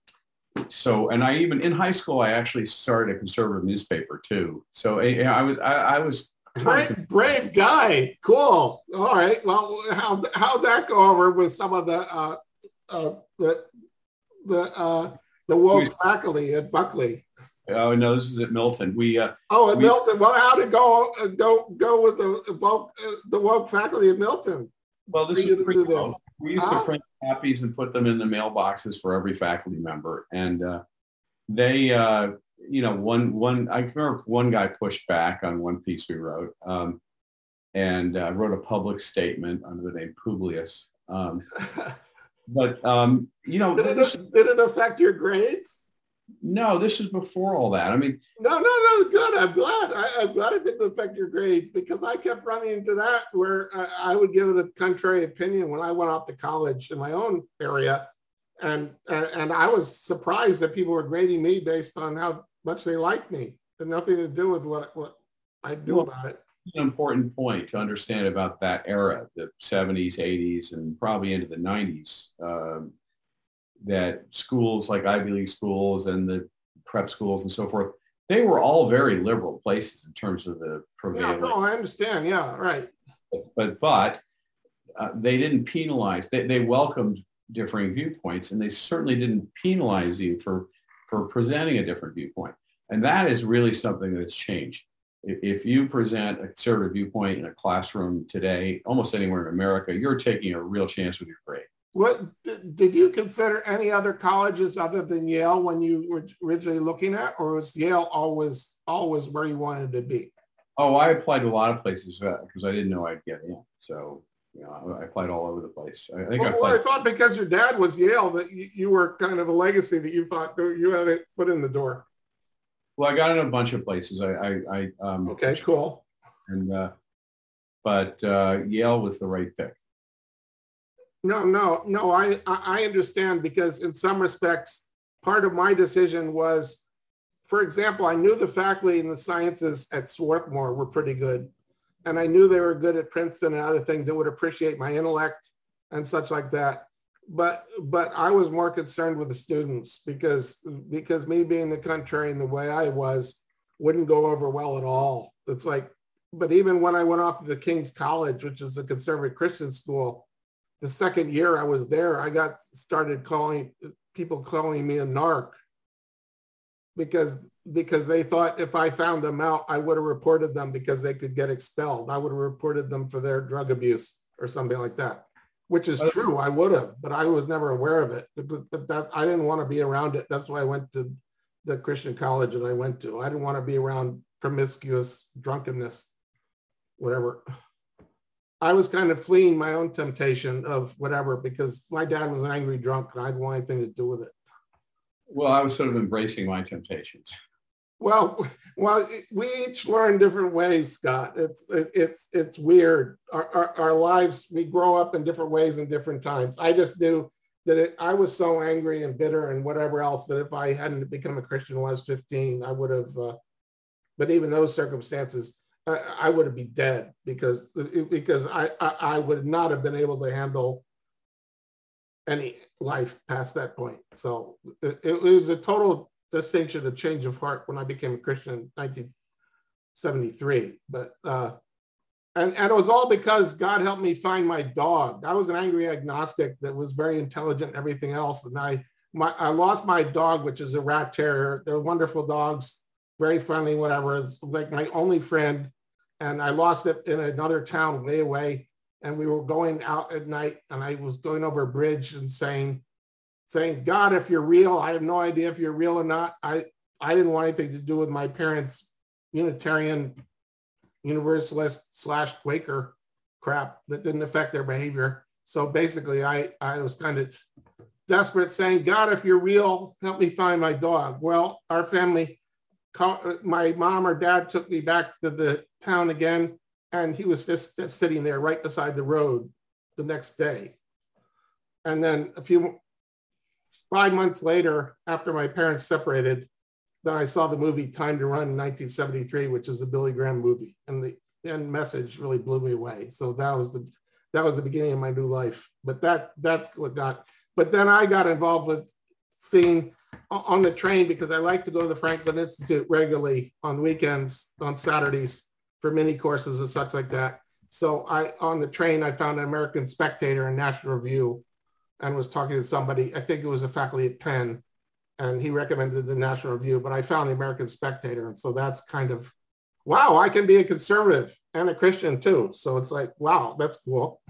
so, and I even in high school, I actually started a conservative newspaper too. So I, I was, I, I was brave, brave guy. Cool. All right. Well, how how'd that go over with some of the uh, uh, the the uh, the woke faculty at Buckley? Oh no, this is at Milton. We uh, oh at we, Milton. Well, how did go uh, go go with the woke uh, the woke faculty at Milton? Well, this is. We used huh? to print copies and put them in the mailboxes for every faculty member. And uh, they, uh, you know, one, one, I remember one guy pushed back on one piece we wrote um, and uh, wrote a public statement under the name Publius. Um, *laughs* but, um, you know, did it, did it affect your grades? No, this is before all that. I mean, no, no, no. Good. I'm glad. I, am glad it didn't affect your grades because I kept running into that where I, I, would give it a contrary opinion when I went off to college in my own area, and and, I was surprised that people were grading me based on how much they liked me. It had nothing to do with what what I do well, about it. It's an important point to understand about that era, the 70s, 80s, and probably into the 90s. Um, that schools like Ivy League schools and the prep schools and so forth, they were all very liberal places in terms of the prevailing. Yeah, no, I understand. Yeah, right. But but, uh, they didn't penalize. They, they welcomed differing viewpoints, and they certainly didn't penalize you for for presenting a different viewpoint. And that is really something that's changed. If you present a conservative viewpoint in a classroom today, almost anywhere in America, you're taking a real chance with your grade. What did you consider any other colleges other than Yale when you were originally looking at, or was Yale always always where you wanted to be? Oh, I applied to a lot of places because uh, I didn't know I'd get in. So you know, I applied all over the place. I think well, I, well, I thought because your dad was Yale that you, you, were kind of a legacy that you thought you had it foot in the door. Well, I got in a bunch of places. I, I, I um, okay, cool. And uh, but uh, Yale was the right pick. No, no, no. I, I understand because in some respects, part of my decision was, for example, I knew the faculty in the sciences at Swarthmore were pretty good. And I knew they were good at Princeton and other things that would appreciate my intellect and such like that. but but I was more concerned with the students because because me being the contrarian the way I was wouldn't go over well at all. It's like, but even when I went off to the King's College, which is a conservative Christian school, the second year I was there, I got started calling people calling me a narc because because they thought if I found them out, I would have reported them because they could get expelled. I would have reported them for their drug abuse or something like that which is uh, true. I would have, but I was never aware of it. But that I didn't want to be around it. That's why I went to the Christian college that I went to. I didn't want to be around promiscuous drunkenness, whatever. I was kind of fleeing my own temptation of whatever because my dad was an angry drunk and I didn't want anything to do with it. Well, I was sort of embracing my temptations. Well, well, we each learn different ways, Scott. It's it, it's it's weird. Our, our, our lives, we grow up in different ways in different times. I just knew that it, I was so angry and bitter and whatever else that if I hadn't become a Christian when I was 15, I would have. Uh, but even those circumstances, I, I would have been dead because because I, I I would not have been able to handle any life past that point. So it, it was a total distinction, a change of heart when I became a Christian in 1973. But uh, and and it was all because God helped me find my dog. I was an angry agnostic that was very intelligent and everything else, and I my I lost my dog, which is a rat terrier. They're wonderful dogs, very friendly, whatever. It's like my only friend, and I lost it in another town way away. And we were going out at night, and I was going over a bridge and saying, saying, God, if you're real, I have no idea if you're real or not. I, I didn't want anything to do with my parents' Unitarian Universalist slash Quaker crap that didn't affect their behavior. So basically, I, I was kind of desperate saying, God, if you're real, help me find my dog. Well, our family, my mom or dad took me back to the town again, and he was just, just sitting there right beside the road the next day. And then a few five months later, after my parents separated, then I saw the movie Time to Run in 1973, which is a Billy Graham movie. And the end message really blew me away. So that was the that was the beginning of my new life. But that that's what got but then I got involved with seeing on the train because I like to go to the Franklin Institute regularly on weekends, on Saturdays for mini courses and such like that. So I on the train I found an American Spectator and National Review and was talking to somebody, I think it was a faculty at Penn, and he recommended the National Review, but I found the American Spectator. And so that's kind of, wow, I can be a conservative and a Christian too. So it's like, wow, that's cool.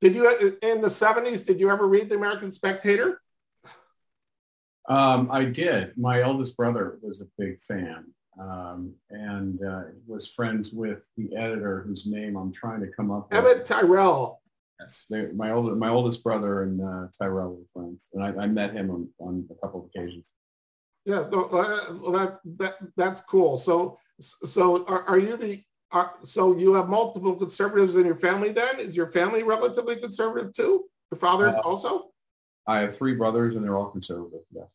Did you, in the 70s, did you ever read the American Spectator? Um, I did. My eldest brother was a big fan um, and uh, was friends with the editor whose name I'm trying to come up with. Emmett Tyrrell. Yes, they, my old my oldest brother and uh, Tyrrell were friends, and I, I met him on, on, a couple of occasions. Yeah, uh, well, that, that that's cool. So so are, are you the are, so you have multiple conservatives in your family? Then is your family relatively conservative too? Your father uh, also? I have three brothers, and they're all conservative. Yes.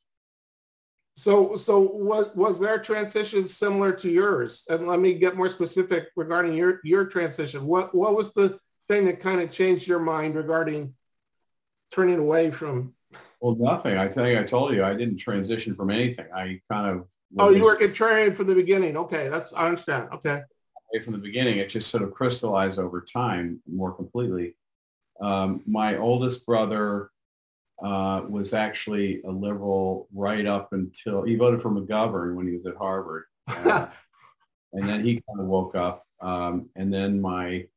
So, so was was their transition similar to yours? And let me get more specific regarding your your transition. What what was the thing that kind of changed your mind regarding turning away from? Well, nothing. I tell you, I told you I didn't transition from anything. I kind of. Oh, you were contrarian from the beginning. Okay, that's I understand. Okay. From the beginning, it just sort of crystallized over time more completely. Um, my oldest brother uh, was actually a liberal right up until he voted for McGovern when he was at Harvard. Uh, *laughs* and then he kind of woke up. Um, and then my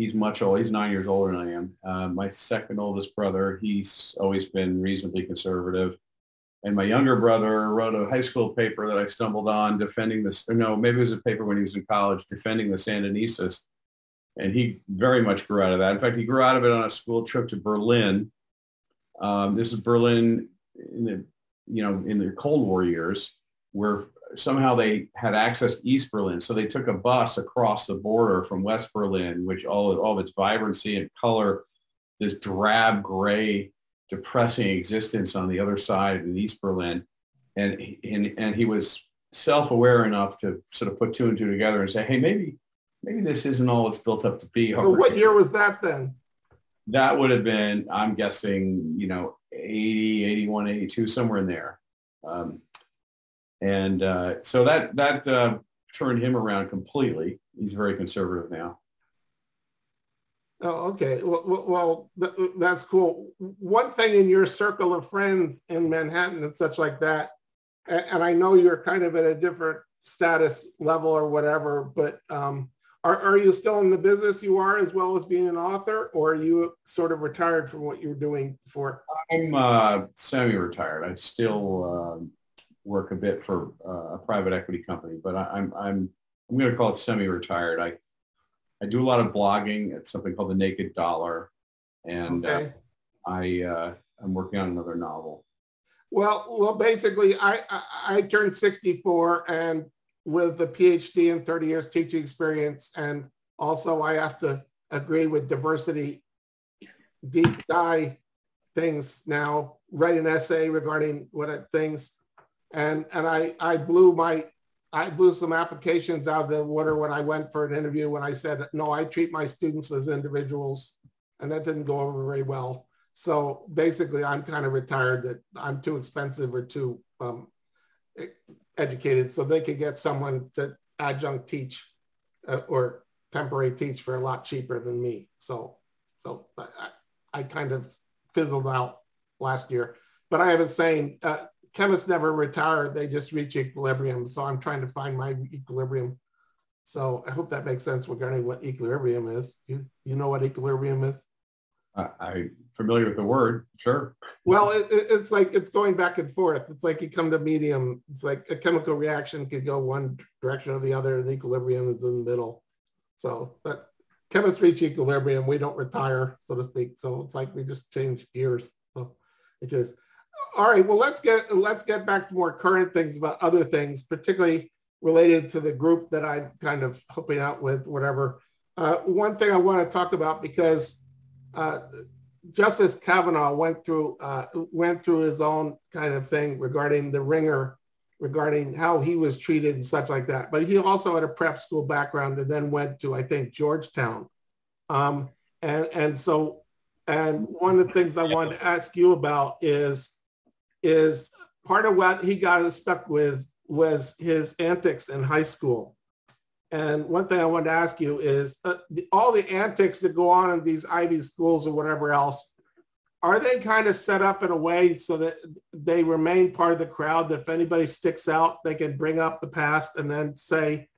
he's much older. He's nine years older than I am. Uh, my second oldest brother, he's always been reasonably conservative. And my younger brother wrote a high school paper that I stumbled on defending this. No, maybe it was a paper when he was in college defending the Sandinistas. And he very much grew out of that. In fact, he grew out of it on a school trip to Berlin. Um, this is Berlin in the, you know, in the Cold War years, where somehow they had access to East Berlin. So they took a bus across the border from West Berlin, which all, all of its vibrancy and color, this drab gray, depressing existence on the other side in East Berlin. And, and, and he was self-aware enough to sort of put two and two together and say, hey, maybe, maybe this isn't all it's built up to be. So what year was that then? That would have been, I'm guessing, you know, 80, 81, 82, somewhere in there. Um, and uh, so that that uh, turned him around completely. He's very conservative now. Oh, okay. Well, well, that's cool. One thing in your circle of friends in Manhattan and such like that, and I know you're kind of at a different status level or whatever, but um, are, are you still in the business you are as well as being an author or are you sort of retired from what you were doing before? I'm uh, semi-retired. I still uh, work a bit for uh, a private equity company, but I, I'm, I'm, I'm going to call it semi-retired. I, I do a lot of blogging at something called the Naked Dollar, and uh, okay. I, uh, I'm working on another novel. Well, well, basically, I, I, I turned 64, and with a PhD and 30 years teaching experience. And also I have to agree with diversity deep dive things now, write an essay regarding what things. And, and I, I blew my, I blew some applications out of the water when I went for an interview when I said, no, I treat my students as individuals. And that didn't go over very well. So basically I'm kind of retired that I'm too expensive or too um, educated so they could get someone to adjunct teach uh, or temporary teach for a lot cheaper than me. So, so I, I kind of fizzled out last year. But I have a saying, uh, chemists never retire, they just reach equilibrium. So I'm trying to find my equilibrium. So I hope that makes sense regarding what equilibrium is. You, you know what equilibrium is? I familiar with the word, sure. Well, it, it's like it's going back and forth. It's like you come to medium. It's like a chemical reaction could go one direction or the other, and equilibrium is in the middle. So, but chemists reach equilibrium. We don't retire, so to speak. So it's like we just change gears. So it is. All right. Well, let's get let's get back to more current things about other things, particularly related to the group that I'm kind of helping out with, whatever. Uh, one thing I want to talk about because uh, Justice Kavanaugh went through uh, went through his own kind of thing regarding the wringer, regarding how he was treated and such like that. But he also had a prep school background and then went to I think Georgetown, um, and and so and one of the things I wanted to ask you about is is part of what he got stuck with was his antics in high school and one thing I wanted to ask you is uh, the, all the antics that go on in these Ivy schools or whatever else, are they kind of set up in a way so that they remain part of the crowd? That if anybody sticks out, they can bring up the past and then say,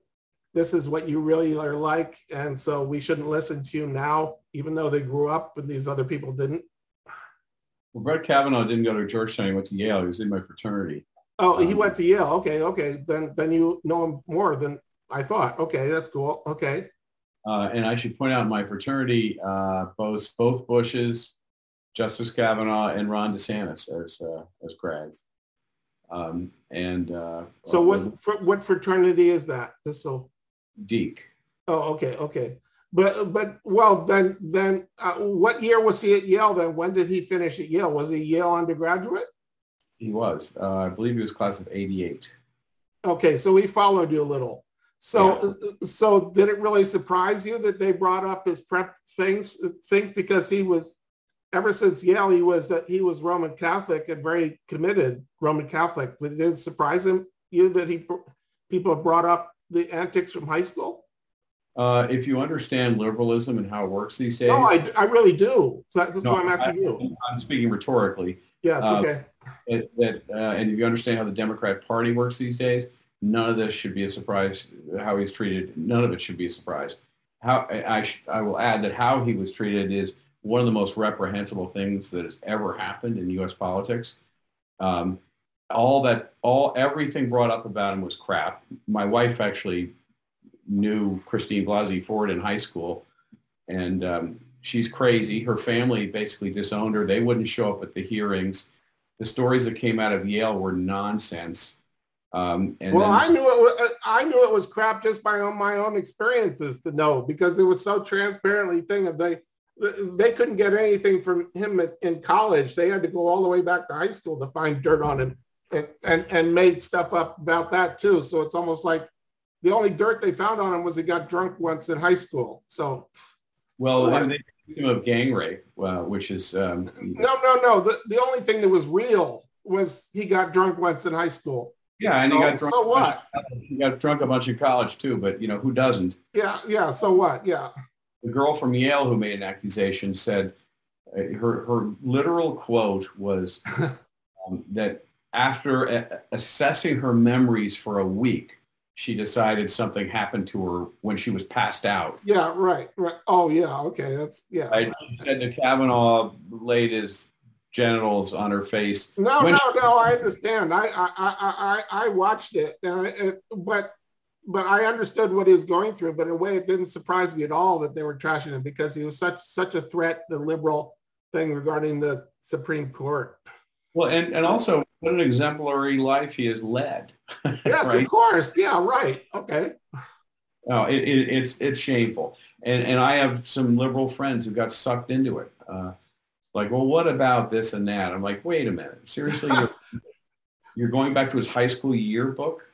this is what you really are like. And so we shouldn't listen to you now, even though they grew up and these other people didn't. Well, Brett Kavanaugh didn't go to Georgetown. He went to Yale. He was in my fraternity. Oh, um, he went to Yale. Okay, okay. Then then you know him more than I thought, okay, that's cool. Okay. Uh, and I should point out my fraternity, uh, both both Bushes, Justice Kavanaugh, and Ron DeSantis as uh, as grads. Um, and uh, so, what what fraternity is that? Just so. Deke. Oh, okay, okay. But but well then then uh, what year was he at Yale then? When did he finish at Yale? Was he Yale undergraduate? He was. Uh, I believe he was class of '88. Okay, so he followed you a little. So, yeah. so did it really surprise you that they brought up his prep things, things because he was, ever since Yale, he was that he was Roman Catholic and very committed Roman Catholic. But it did it surprise him you that he people brought up the antics from high school? Uh, if you understand liberalism and how it works these days. No, I, I really do. So that's no, why I'm asking I, you. I'm speaking rhetorically. Yes, uh, okay. That, that uh, and if you understand how the Democrat Party works these days, None of this should be a surprise. How he's treated, none of it should be a surprise. How I, I will add that how he was treated is one of the most reprehensible things that has ever happened in U.S. politics. Um, all that, all everything brought up about him was crap. My wife actually knew Christine Blasey Ford in high school, and um, she's crazy. Her family basically disowned her. They wouldn't show up at the hearings. The stories that came out of Yale were nonsense. Um, well, I knew it. Was, uh, I knew it was crap just by my own experiences to know because it was so transparently thing of they they couldn't get anything from him in college. They had to go all the way back to high school to find dirt on him, and and, and made stuff up about that too. So it's almost like the only dirt they found on him was he got drunk once in high school. So Well, they accused him of gang rape, uh, which is um, no, no, no. The the only thing that was real was he got drunk once in high school. Yeah, and he So- got drunk. so what? He got drunk a bunch in college too, but you know who doesn't? Yeah, yeah. So what? Yeah. The girl from Yale who made an accusation said uh, her her literal quote was *laughs* um, that after a- assessing her memories for a week, she decided something happened to her when she was passed out. Yeah, right, right. Oh, yeah. Okay, that's yeah. I said that Kavanaugh his genitals on her face. No, When- no, no. I understand. I, I, I, I, I watched it, and it, but, but I understood what he was going through. But in a way, it didn't surprise me at all that they were trashing him because he was such, such a threat. The liberal thing regarding the Supreme Court. Well, and, and also what an exemplary life he has led. *laughs* Yes, right? of course. Yeah, right. Okay. No, it, it, it's it's shameful, and and I have some liberal friends who got sucked into it. Uh, like, well, what about this and that? I'm like, wait a minute, seriously, *laughs* you're, you're going back to his high school yearbook?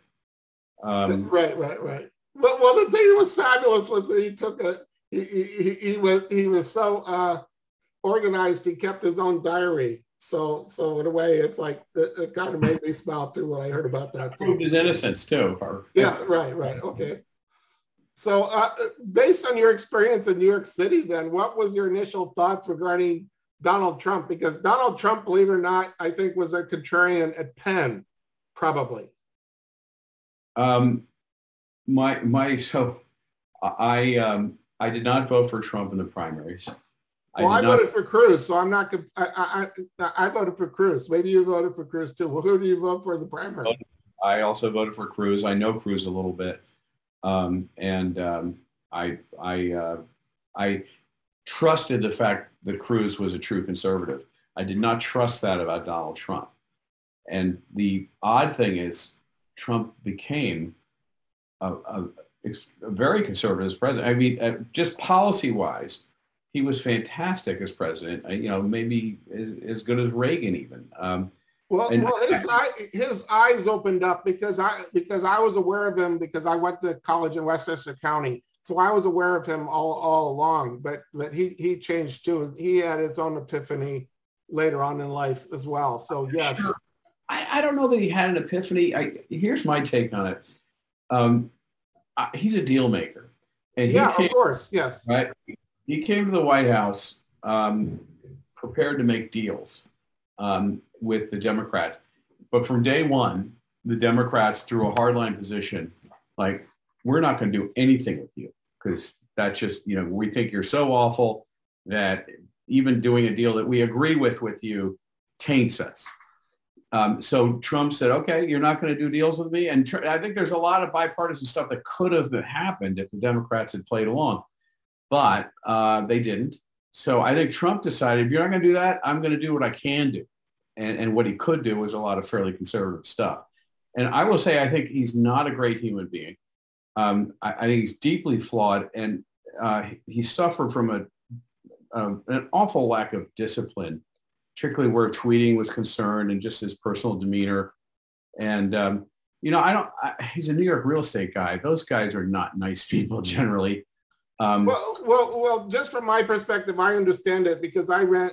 Um, right, right, right. Well, well, the thing that was fabulous was that he took a he he, he was he was so uh, organized. He kept his own diary. So so in a way, it's like it, it kind of made me smile too when I heard about that proved too. his innocence too. Or- Yeah, right, right, okay. So uh, based on your experience in New York City, then what was your initial thoughts regarding Donald Trump? Because Donald Trump, believe it or not, I think was a contrarian at Penn, probably. Um, my my so I um I did not vote for Trump in the primaries. Well, I, not- voted for Cruz, so I'm not. I, I I I voted for Cruz. Maybe you voted for Cruz too. Well, who do you vote for in the primary? I also voted for Cruz. I know Cruz a little bit, um, and um, I I uh, I trusted the fact that Cruz was a true conservative. I did not trust that about Donald Trump. And the odd thing is, Trump became a, a, a very conservative president. I mean, uh, just policy-wise, he was fantastic as president. Uh, you know, maybe as, as good as Reagan even. Um, Well, And- well, his, eye, his eyes opened up because I because I was aware of him because I went to college in Westchester County, so I was aware of him all, all along. But but he he changed too. He had his own epiphany later on in life as well. So yes, Sure. I, I don't know that he had an epiphany. I, here's my take on it. Um, I, he's a deal maker, and he yeah, came of course, yes. right. He came to the White House um, prepared to make deals um, with the Democrats, but from day one, the Democrats drew a hardline position, like we're not going to do anything with you because that's just you know we think you're so awful that even doing a deal that we agree with with you taints us. Um, so Trump said, okay, you're not going to do deals with me. And tr- I think there's a lot of bipartisan stuff that could have happened if the Democrats had played along, but uh, they didn't. So I think Trump decided, if you're not going to do that, I'm going to do what I can do. And, and what he could do was a lot of fairly conservative stuff. And I will say, I think he's not a great human being. Um, I, I think he's deeply flawed and uh, he suffered from a, um, an awful lack of discipline particularly where tweeting was concerned and just his personal demeanor. And, um, you know, I don't, I, he's a New York real estate guy. Those guys are not nice people generally. Um, Well, well, well. Just from my perspective, I understand it because I ran.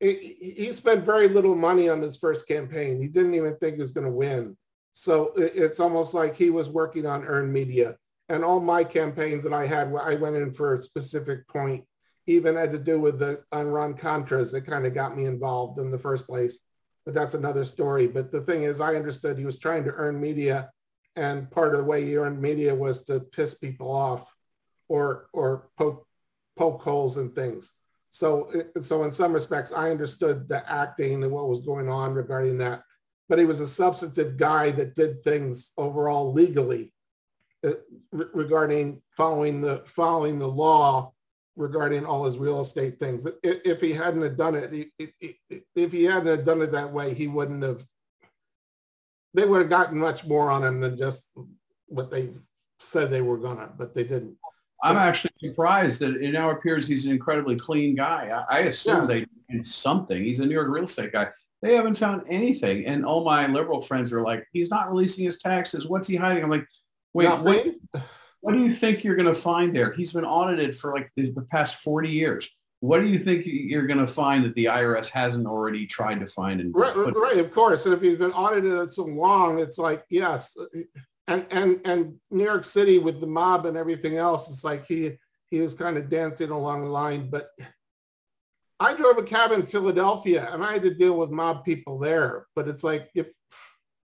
He, he spent very little money on his first campaign. He didn't even think he was going to win. So it's almost like he was working on earned media. And all my campaigns that I had, I went in for a specific point. Even had to do with the Iran Contras that kind of got me involved in the first place. But that's another story. But the thing is, I understood he was trying to earn media, and part of the way he earned media was to piss people off or or poke poke holes in things. So so in some respects, I understood the acting and what was going on regarding that. But he was a substantive guy that did things overall legally uh, re- regarding following the following the law regarding all his real estate things. If, if he hadn't have done it, he, he- if he hadn't have done it that way, he wouldn't have. They would have gotten much more on him than just what they said they were gonna, but they didn't. I'm actually surprised that it now appears he's an incredibly clean guy. I, I assume Yeah. they did something. He's a New York real estate guy. They haven't found anything. And all my liberal friends are like, he's not releasing his taxes. What's he hiding? I'm like, wait, what, what do you think you're going to find there? He's been audited for like the past 40 years. What do you think you're going to find that the IRS hasn't already tried to find? And right, right, of course. And if he's been audited so long, it's like yes, and and and New York City with the mob and everything else, it's like he he was kind of dancing along the line. But I drove a cab in Philadelphia, and I had to deal with mob people there. But it's like if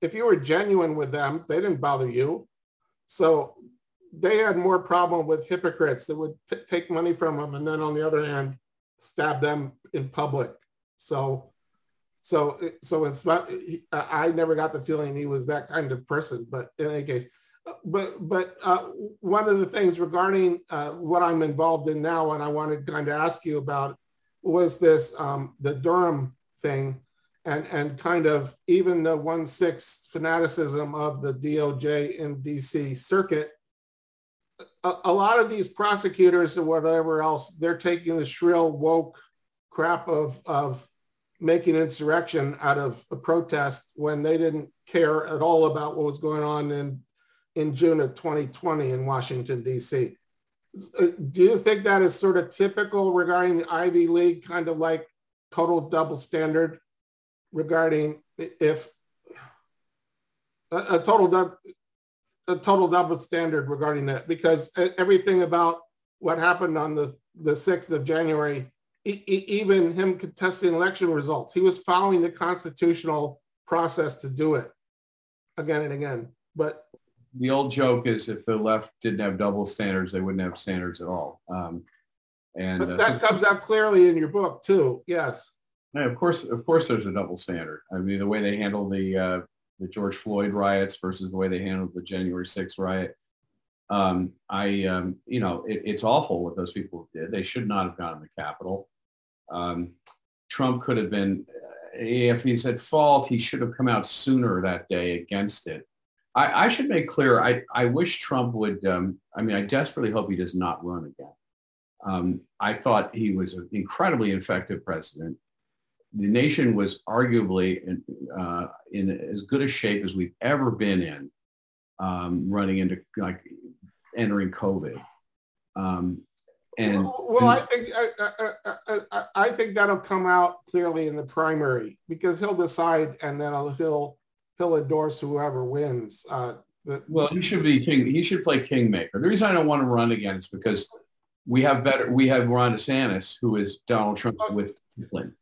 if you were genuine with them, they didn't bother you. So they had more problem with hypocrites that would t- take money from them and then on the other hand stab them in public so so so it's not i never got the feeling he was that kind of person but in any case but but uh, one of the things regarding uh, what i'm involved in now and i wanted to kind of ask you about was this um, the durham thing and and kind of even the one six fanaticism of the doj in dc circuit a, a lot of these prosecutors or whatever else, they're taking the shrill woke crap of of making insurrection out of a protest when they didn't care at all about what was going on in in June of 2020 in Washington D.C. Uh, do you think that is sort of typical regarding the Ivy League, kind of like total double standard regarding if a, a total a total double standard regarding that because everything about what happened on the, the 6th of January, e- even him contesting election results, he was following the constitutional process to do it again and again. But the old joke is if the left didn't have double standards, they wouldn't have standards at all. Um, and uh, that comes out clearly in your book too. Yes. Yeah, of course, of course, there's a double standard. I mean, the way they handle the uh, the George Floyd riots versus the way they handled the January 6th riot. Um, I, um, you know, it, it's awful what those people did. They should not have gone to the Capitol. Um, Trump could have been, if he's at fault, he should have come out sooner that day against it. I, I should make clear, I, I wish Trump would, um, I mean, I desperately hope he does not run again. Um, I thought he was an incredibly effective president the nation was arguably in, uh, in as good a shape as we've ever been in, um, running into like entering COVID. Um, and well, well I think I, I, I, I, think that'll come out clearly in the primary because he'll decide, and then he'll he'll endorse whoever wins. Uh, the, well, he should be king. He should play kingmaker. The reason I don't want to run again is because we have better. We have Ron DeSantis, who is Donald Trump with discipline.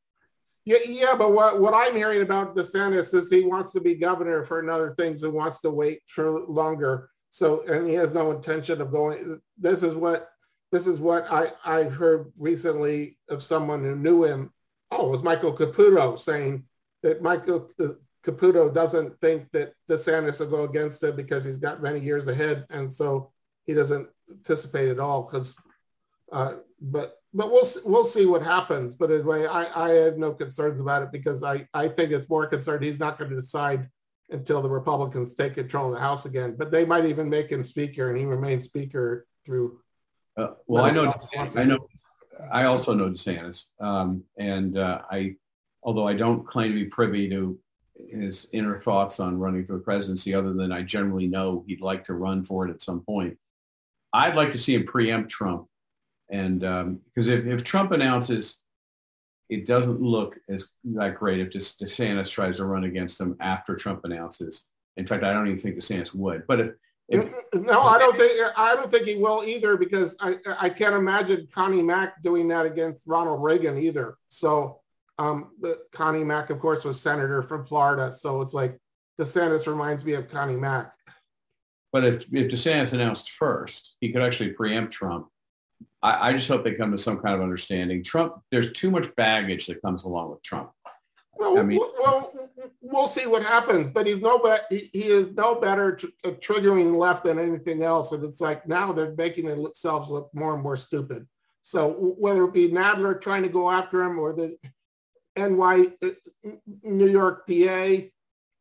Yeah, yeah, but what, what I'm hearing about DeSantis is he wants to be governor for another things and wants to wait for longer. So, and he has no intention of going. This is what this is what I I've heard recently of someone who knew him. Oh, it was Michael Caputo saying that Michael Caputo doesn't think that DeSantis will go against him because he's got many years ahead, and so he doesn't anticipate at all. Because, uh, but but we'll we'll see what happens. But anyway, I, I have no concerns about it because I, I think it's more concerned he's not going to decide until the Republicans take control of the House again. But they might even make him speaker, and he remains speaker through. Uh, well, I know, I know, I also know DeSantis, um, and uh, I, although I don't claim to be privy to his inner thoughts on running for the presidency, other than I generally know he'd like to run for it at some point. I'd like to see him preempt Trump and because um, if, if Trump announces it doesn't look as that great if just DeSantis tries to run against him after Trump announces. In fact, I don't even think DeSantis would. But if, if no, I don't think I don't think he will either because I I can't imagine Connie Mack doing that against Ronald Reagan either. So um, Connie Mack, of course, was senator from Florida, so it's like DeSantis reminds me of Connie Mack. But if if DeSantis announced first, he could actually preempt Trump I, I just hope they come to some kind of understanding. Trump, there's too much baggage that comes along with Trump. Well, I mean, well, we'll see what happens, but he's no be- he, he is no better tr- uh, triggering left than anything else. And it's like now they're making themselves look more and more stupid. So whether it be Nadler trying to go after him or the NY uh, New York DA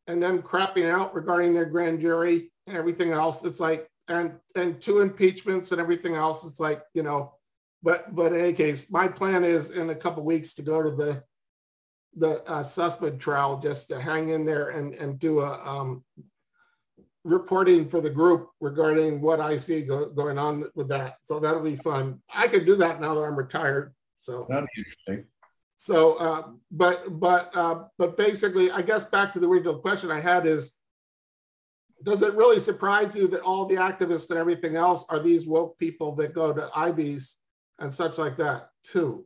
and them crapping out regarding their grand jury and everything else, it's like and and two impeachments and everything else. It's like you know, but but in any case, my plan is in a couple weeks to go to the the uh, Sussmann trial just to hang in there and and do a um, reporting for the group regarding what I see go, going on with that. So that'll be fun. I could do that now that I'm retired. So that'd be interesting. So, uh, but but uh, but basically, I guess back to the original question I had is, does it really surprise you that all the activists and everything else are these woke people that go to Ivies and such like that too?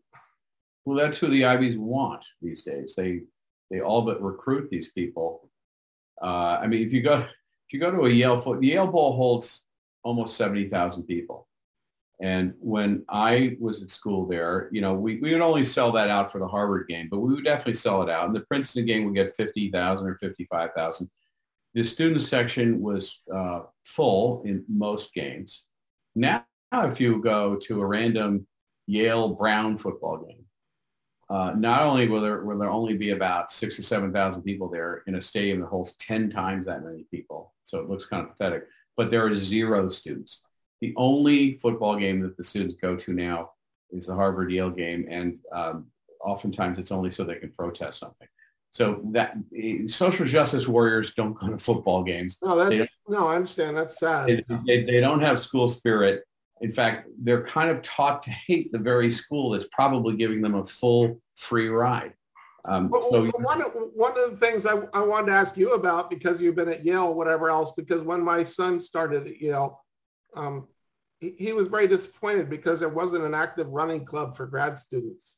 Well, that's who the Ivies want these days. They they all but recruit these people. Uh, I mean, if you go if you go to a Yale foot, Yale Bowl holds almost seventy thousand people. And when I was at school there, you know, we, we would only sell that out for the Harvard game, but we would definitely sell it out. And the Princeton game would get 50,000 or 55,000. The student section was uh, full in most games. Now, if you go to a random Yale Brown football game, uh, not only will there, will there only be about six or 7,000 people there in a stadium that holds 10 times that many people. So it looks kind of pathetic, but there are zero students the only football game that the students go to now is the Harvard Yale game, and um, oftentimes it's only so they can protest something. So that social justice warriors don't go to football games. No, that's no, I understand. That's sad. They, they, they, don't have school spirit. In fact, they're kind of taught to hate the very school that's probably giving them a full free ride. Um, well, so one, one of the things I, I wanted to ask you about because you've been at Yale, whatever else, because when my son started at Yale, um, he, he was very disappointed because there wasn't an active running club for grad students.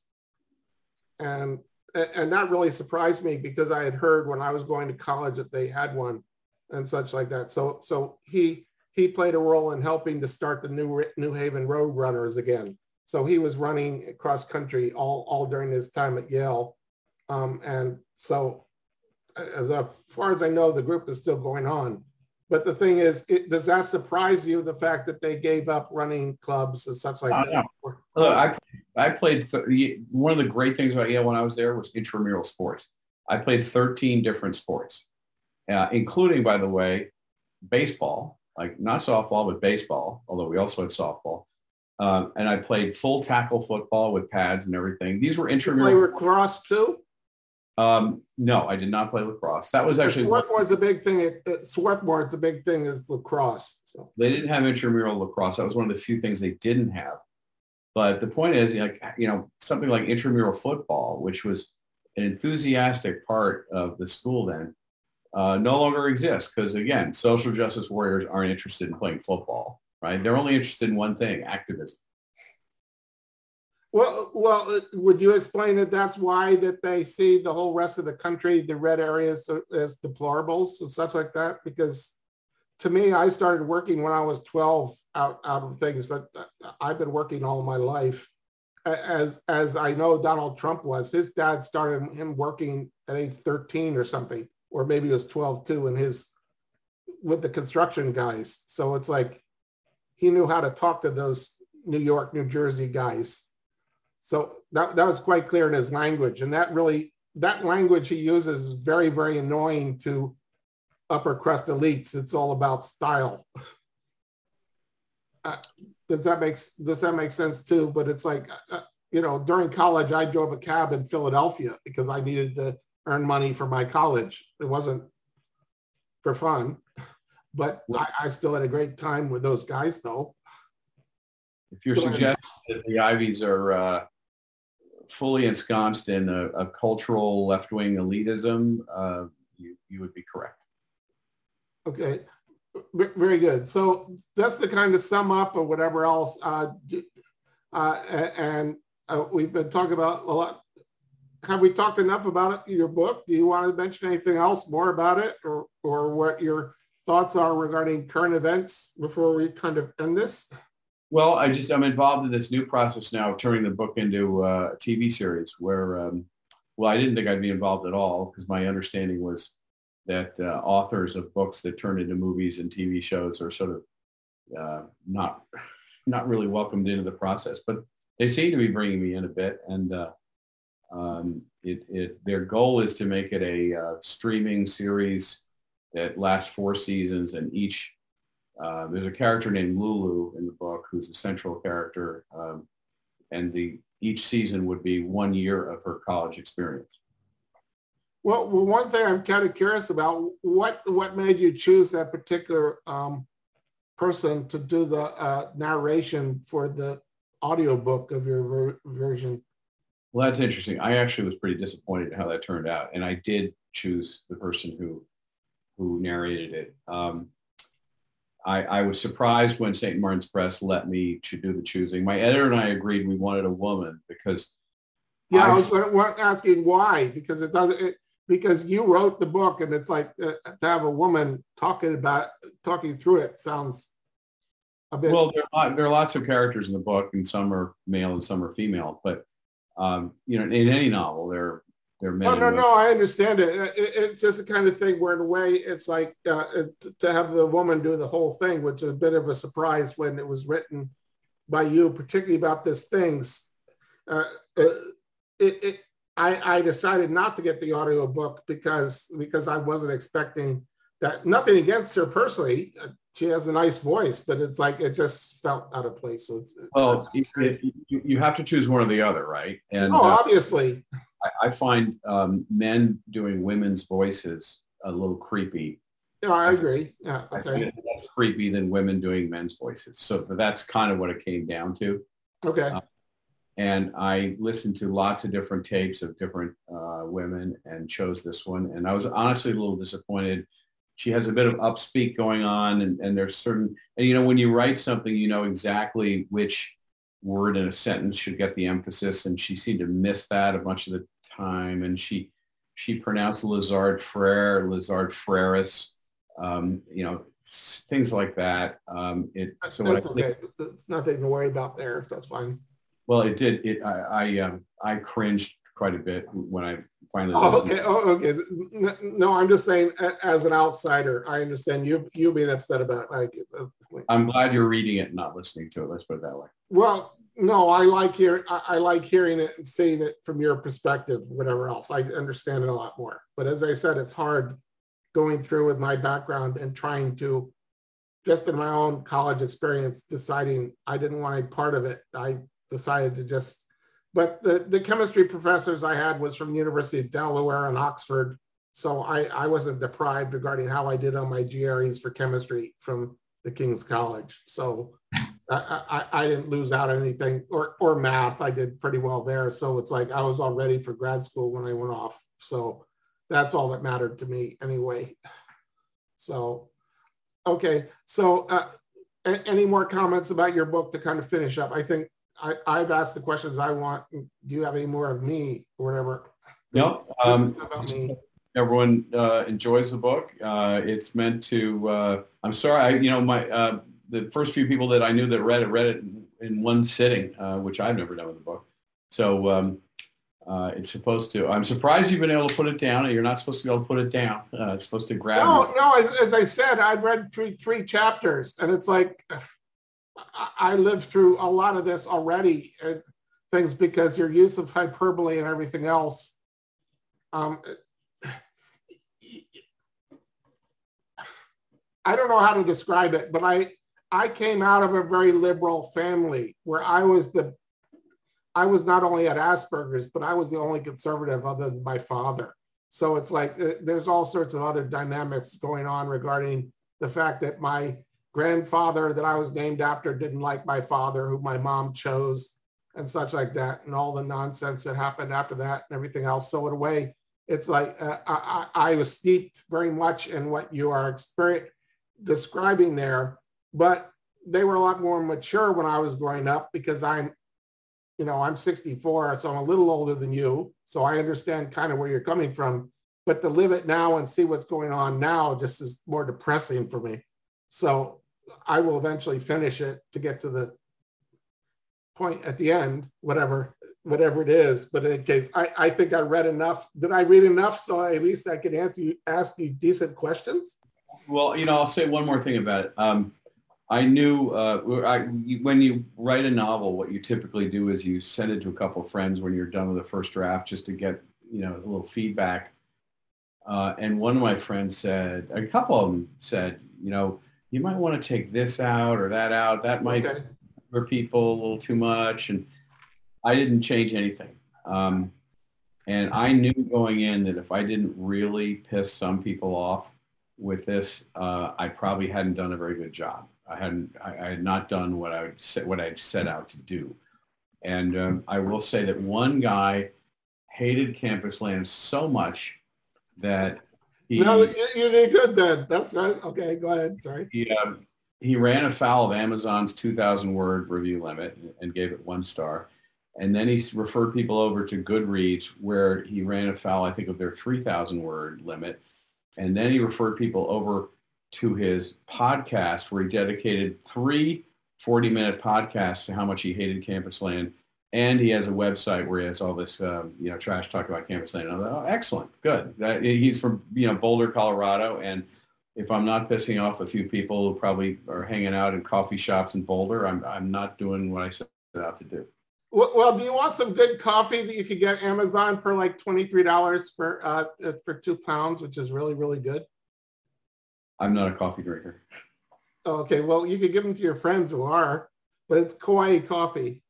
And, and that really surprised me because I had heard when I was going to college that they had one and such like that. So, so he, he played a role in helping to start the new New Haven Road Runners again. So he was running cross country all, all during his time at Yale. Um, and so as far as I know, the group is still going on. But the thing is, it, does that surprise you, the fact that they gave up running clubs and such like uh, that? No. I, I played, one of the great things about Yale when I was there was intramural sports. I played 13 different sports, uh, including, by the way, baseball, like not softball, but baseball, although we also had softball. Um, and I played full tackle football with pads and everything. These were intramural. You play lacrosse too? Um, no, I did not play lacrosse. That was actually Swarthmore's a big thing. At, it's a big thing is lacrosse. So. They didn't have intramural lacrosse. That was one of the few things they didn't have. But the point is, like you know, something like intramural football, which was an enthusiastic part of the school then, uh, no longer exists because again, social justice warriors aren't interested in playing football, right? They're only interested in one thing: activism. Well, well, uh, would you explain that that's why that they see the whole rest of the country, the red areas as deplorables and stuff like that? Because to me, I started working when I was 12 out, out of things that I've been working all my life. As, as I know Donald Trump was, his dad started him working at age 13 or something, or maybe he was 12 too, and his, with the construction guys. So it's like, he knew how to talk to those New York, New Jersey guys so that, that was quite clear in his language. And that really, that language he uses is very, very annoying to upper crust elites. It's all about style. Uh, does that make does that make sense too? But it's like, uh, uh, you know, during college, I drove a cab in Philadelphia because I needed to earn money for my college. It wasn't for fun, but I, I still had a great time with those guys, though. If you're suggesting that the Ivies are uh, fully ensconced in a, a cultural left-wing elitism, uh, you, you would be correct. Okay, very good. So just to kind of sum up or whatever else, uh, uh, and uh, we've been talking about a lot. Have we talked enough about it, your book? Do you want to mention anything else more about it or, or what your thoughts are regarding current events before we kind of end this? Well, I just I'm involved in this new process now of turning the book into a TV series where, um, well, I didn't think I'd be involved at all because my understanding was that uh, authors of books that turn into movies and TV shows are sort of uh, not not really welcomed into the process. But they seem to be bringing me in a bit, and uh, um, it, it, their goal is to make it a uh, streaming series that lasts four seasons, and each uh, there's a character named Lulu in the book who's a central character, um, and the each season would be one year of her college experience. Well, well, one thing I'm kind of curious about what what made you choose that particular um, person to do the uh, narration for the audiobook of your ver- version. Well, that's interesting. I actually was pretty disappointed in how that turned out, and I did choose the person who who narrated it. Um, I, I, was surprised when St. Martin's Press let me to do the choosing. My editor and I agreed we wanted a woman because. Yeah, I've, I was asking why because it doesn't. It, because you wrote the book and it's like uh, to have a woman talking about talking through it sounds a bit. Well, there are, there are lots of characters in the book, and some are male and some are female. But um, you know, in any novel, there there men. Oh no, no, I understand it. it. It's just the kind of thing where, in a way, it's like uh, to have the woman do the whole thing, which is a bit of a surprise when it was written by you, particularly about this things. Uh, uh it, it, I, I decided not to get the audio book because because I wasn't expecting that. Nothing against her personally she has a nice voice, but it's like it just felt out of place. So it's, well, you, you, have to choose one or the other, right? And oh, uh, obviously, I, I find um, men doing women's voices a little creepy. No, I agree. Yeah, okay. I find it less creepy than women doing men's voices. So that's kind of what it came down to. Okay. Uh, and I listened to lots of different tapes of different uh, women and chose this one. And I was honestly a little disappointed she has a bit of upspeak going on and, and there's certain and you know when you write something you know exactly which word in a sentence should get the emphasis and she seemed to miss that a bunch of the time and she she pronounced Lizard Frere, Lizard Freris, um, you know, things like that. Um, it, so that's okay. There's nothing to worry about there. That's fine. Well, it did. It, I, I, um, I cringed quite a bit when I finally. Oh, okay. Oh, okay. No, I'm just saying, as an outsider, I understand you you being upset about it. Like, I'm glad you're reading it, and not listening to it. Let's put it that way. Well, no, I like hearing I, I like hearing it and seeing it from your perspective. Whatever else, I understand it a lot more. But as I said, it's hard going through with my background and trying to just in my own college experience deciding I didn't want a part of it. I decided to just but the, the chemistry professors I had was from the University of Delaware and Oxford. So I, I wasn't deprived regarding how I did on my GREs for chemistry from the King's College. So I, I, I didn't lose out on anything or, or math. I did pretty well there. So it's like I was all ready for grad school when I went off. So that's all that mattered to me anyway. So, okay. So uh, any more comments about your book to kind of finish up? I think I, I've asked the questions I want. Do you have any more of me or whatever? No. Um, everyone uh, enjoys the book. Uh, it's meant to. Uh, I'm sorry, I, you know, my uh, the first few people that I knew that read it read it in, in one sitting, uh, which I've never done with the book. So um, uh, it's supposed to. I'm surprised you've been able to put it down. You're not supposed to be able to put it down. it's supposed to grab. No, no. As, as I said, I've read three three chapters, and it's like I lived through a lot of this already, things because your use of hyperbole and everything else. Um, I don't know how to describe it, but I I came out of a very liberal family where I was the I was not only at Asperger's, but I was the only conservative other than my father. So it's like uh, there's all sorts of other dynamics going on regarding the fact that my grandfather that I was named after didn't like my father, who my mom chose, and such like that, and all the nonsense that happened after that and everything else. So in a way, it's like uh, I, I, was steeped very much in what you are describing there, but they were a lot more mature when I was growing up because I'm, you know, I'm 64, so I'm a little older than you. So I understand kind of where you're coming from. But to live it now and see what's going on now just is more depressing for me. So I will eventually finish it to get to the point at the end, whatever whatever it is. But in any case I, I think I read enough. Did I read enough so at least I could answer you ask you decent questions? Well, you know, I'll say one more thing about it. Um, I knew uh, I, when you write a novel, what you typically do is you send it to a couple of friends when you're done with the first draft, just to get you know a little feedback. Uh, and one of my friends said, a couple of them said, you know, you might want to take this out or that out. That might okay. for people a little too much. And I didn't change anything. Um, And I knew going in that if I didn't really piss some people off with this, uh, I probably hadn't done a very good job. I hadn't, I, I had not done what I would set, what I set out to do. And um, I will say that one guy hated Campusland so much that he, no, you, you did good then. That's right. Okay, go ahead. Sorry. He, um, he ran afoul of Amazon's 2,000 word review limit and gave it one star. And then he referred people over to Goodreads where he ran afoul, I think, of their 3,000 word limit. And then he referred people over to his podcast where he dedicated three 40 minute podcasts to how much he hated Campusland. And he has a website where he has all this, um, you know, trash talk about Campusland. And I'm like, oh, excellent. Good. That, he's from, you know, Boulder, Colorado. And if I'm not pissing off a few people who probably are hanging out in coffee shops in Boulder, I'm, I'm not doing what I set out to do. Well, do you want some good coffee that you could get Amazon for like $23 for, uh, for two pounds, which is really, really good? I'm not a coffee drinker. Okay, well, you could give them to your friends who are, but it's Kauai coffee.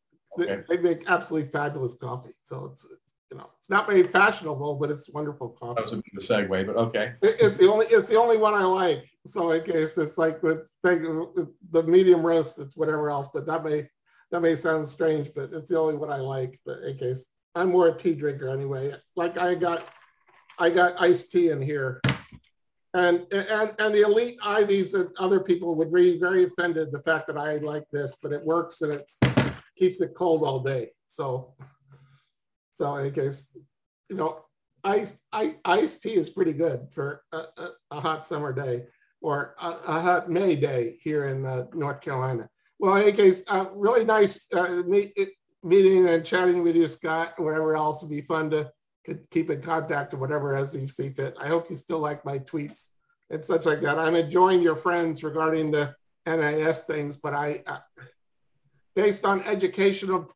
Okay. They, make absolutely fabulous coffee. So it's, you know, it's not very fashionable, but it's wonderful coffee. That was a bit of a segue, but okay. It, it's the only, it's the only one I like. So I guess it's like with the medium roast, it's whatever else, but that may, that may sound strange, but it's the only one I like. But in case I'm more a tea drinker anyway. Like I got, I got iced tea in here and, and, and the elite Ivies and other people would be very offended the fact that I like this, but it works and it keeps it cold all day. So, so in case, you know, ice, ice, iced tea is pretty good for a, a, a hot summer day or a, a, hot May day here in uh, North Carolina. Well, in any case, uh, really nice uh, meet, meeting and chatting with you, Scott, whatever else would be fun to keep in contact or whatever as you see fit. I hope you still like my tweets and such like that. I'm enjoying your friends regarding the NIS things, but I, uh, based on educational,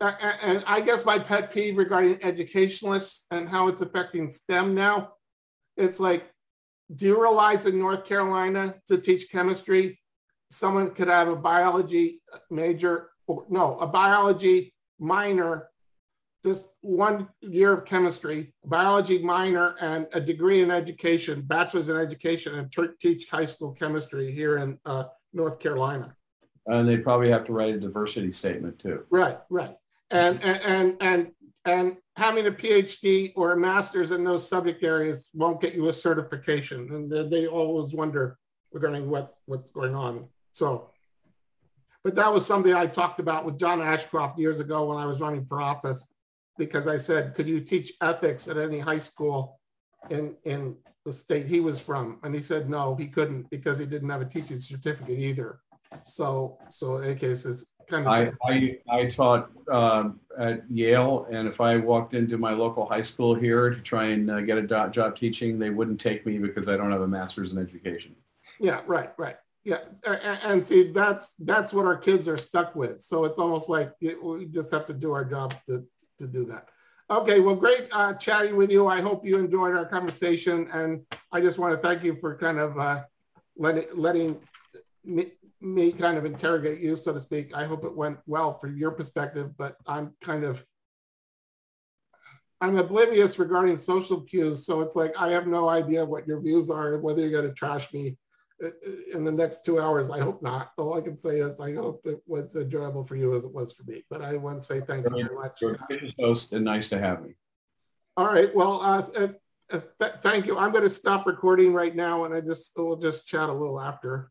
and I guess my pet peeve regarding educationalists and how it's affecting STEM now, it's like, do you realize in North Carolina to teach chemistry, someone could have a biology major, or no, a biology minor just one year of chemistry, biology minor, and a degree in education, bachelor's in education, and teach high school chemistry here in uh, North Carolina. And they probably have to write a diversity statement too. Right, right. And and and and, and having a PhD or a master's in those subject areas won't get you a certification, and they always wonder regarding what what's going on. So, but that was something I talked about with John Ashcroft years ago when I was running for office because I said, could you teach ethics at any high school in, in the state he was from? And he said, no, he couldn't because he didn't have a teaching certificate either. So, so in case it's kind of. I, I, I taught um, at Yale, and if I walked into my local high school here to try and uh, get a job, job teaching, they wouldn't take me because I don't have a master's in education. Yeah, right, right. Yeah, and see, that's that's what our kids are stuck with. So it's almost like we just have to do our jobs to to do that. Okay, well, great uh, chatting with you. I hope you enjoyed our conversation. And I just want to thank you for kind of uh, letting, letting me, me kind of interrogate you, so to speak. I hope it went well from your perspective, but I'm kind of, I'm oblivious regarding social cues. So it's like, I have no idea what your views are, and whether you're going to trash me in the next two hours. I hope not. All I can say is I hope it was enjoyable for you as it was for me. But I want to say thank you very much. You're host and nice to have me. All right. Well, uh, uh, th thank you. I'm going to stop recording right now, and I just we'll just chat a little after.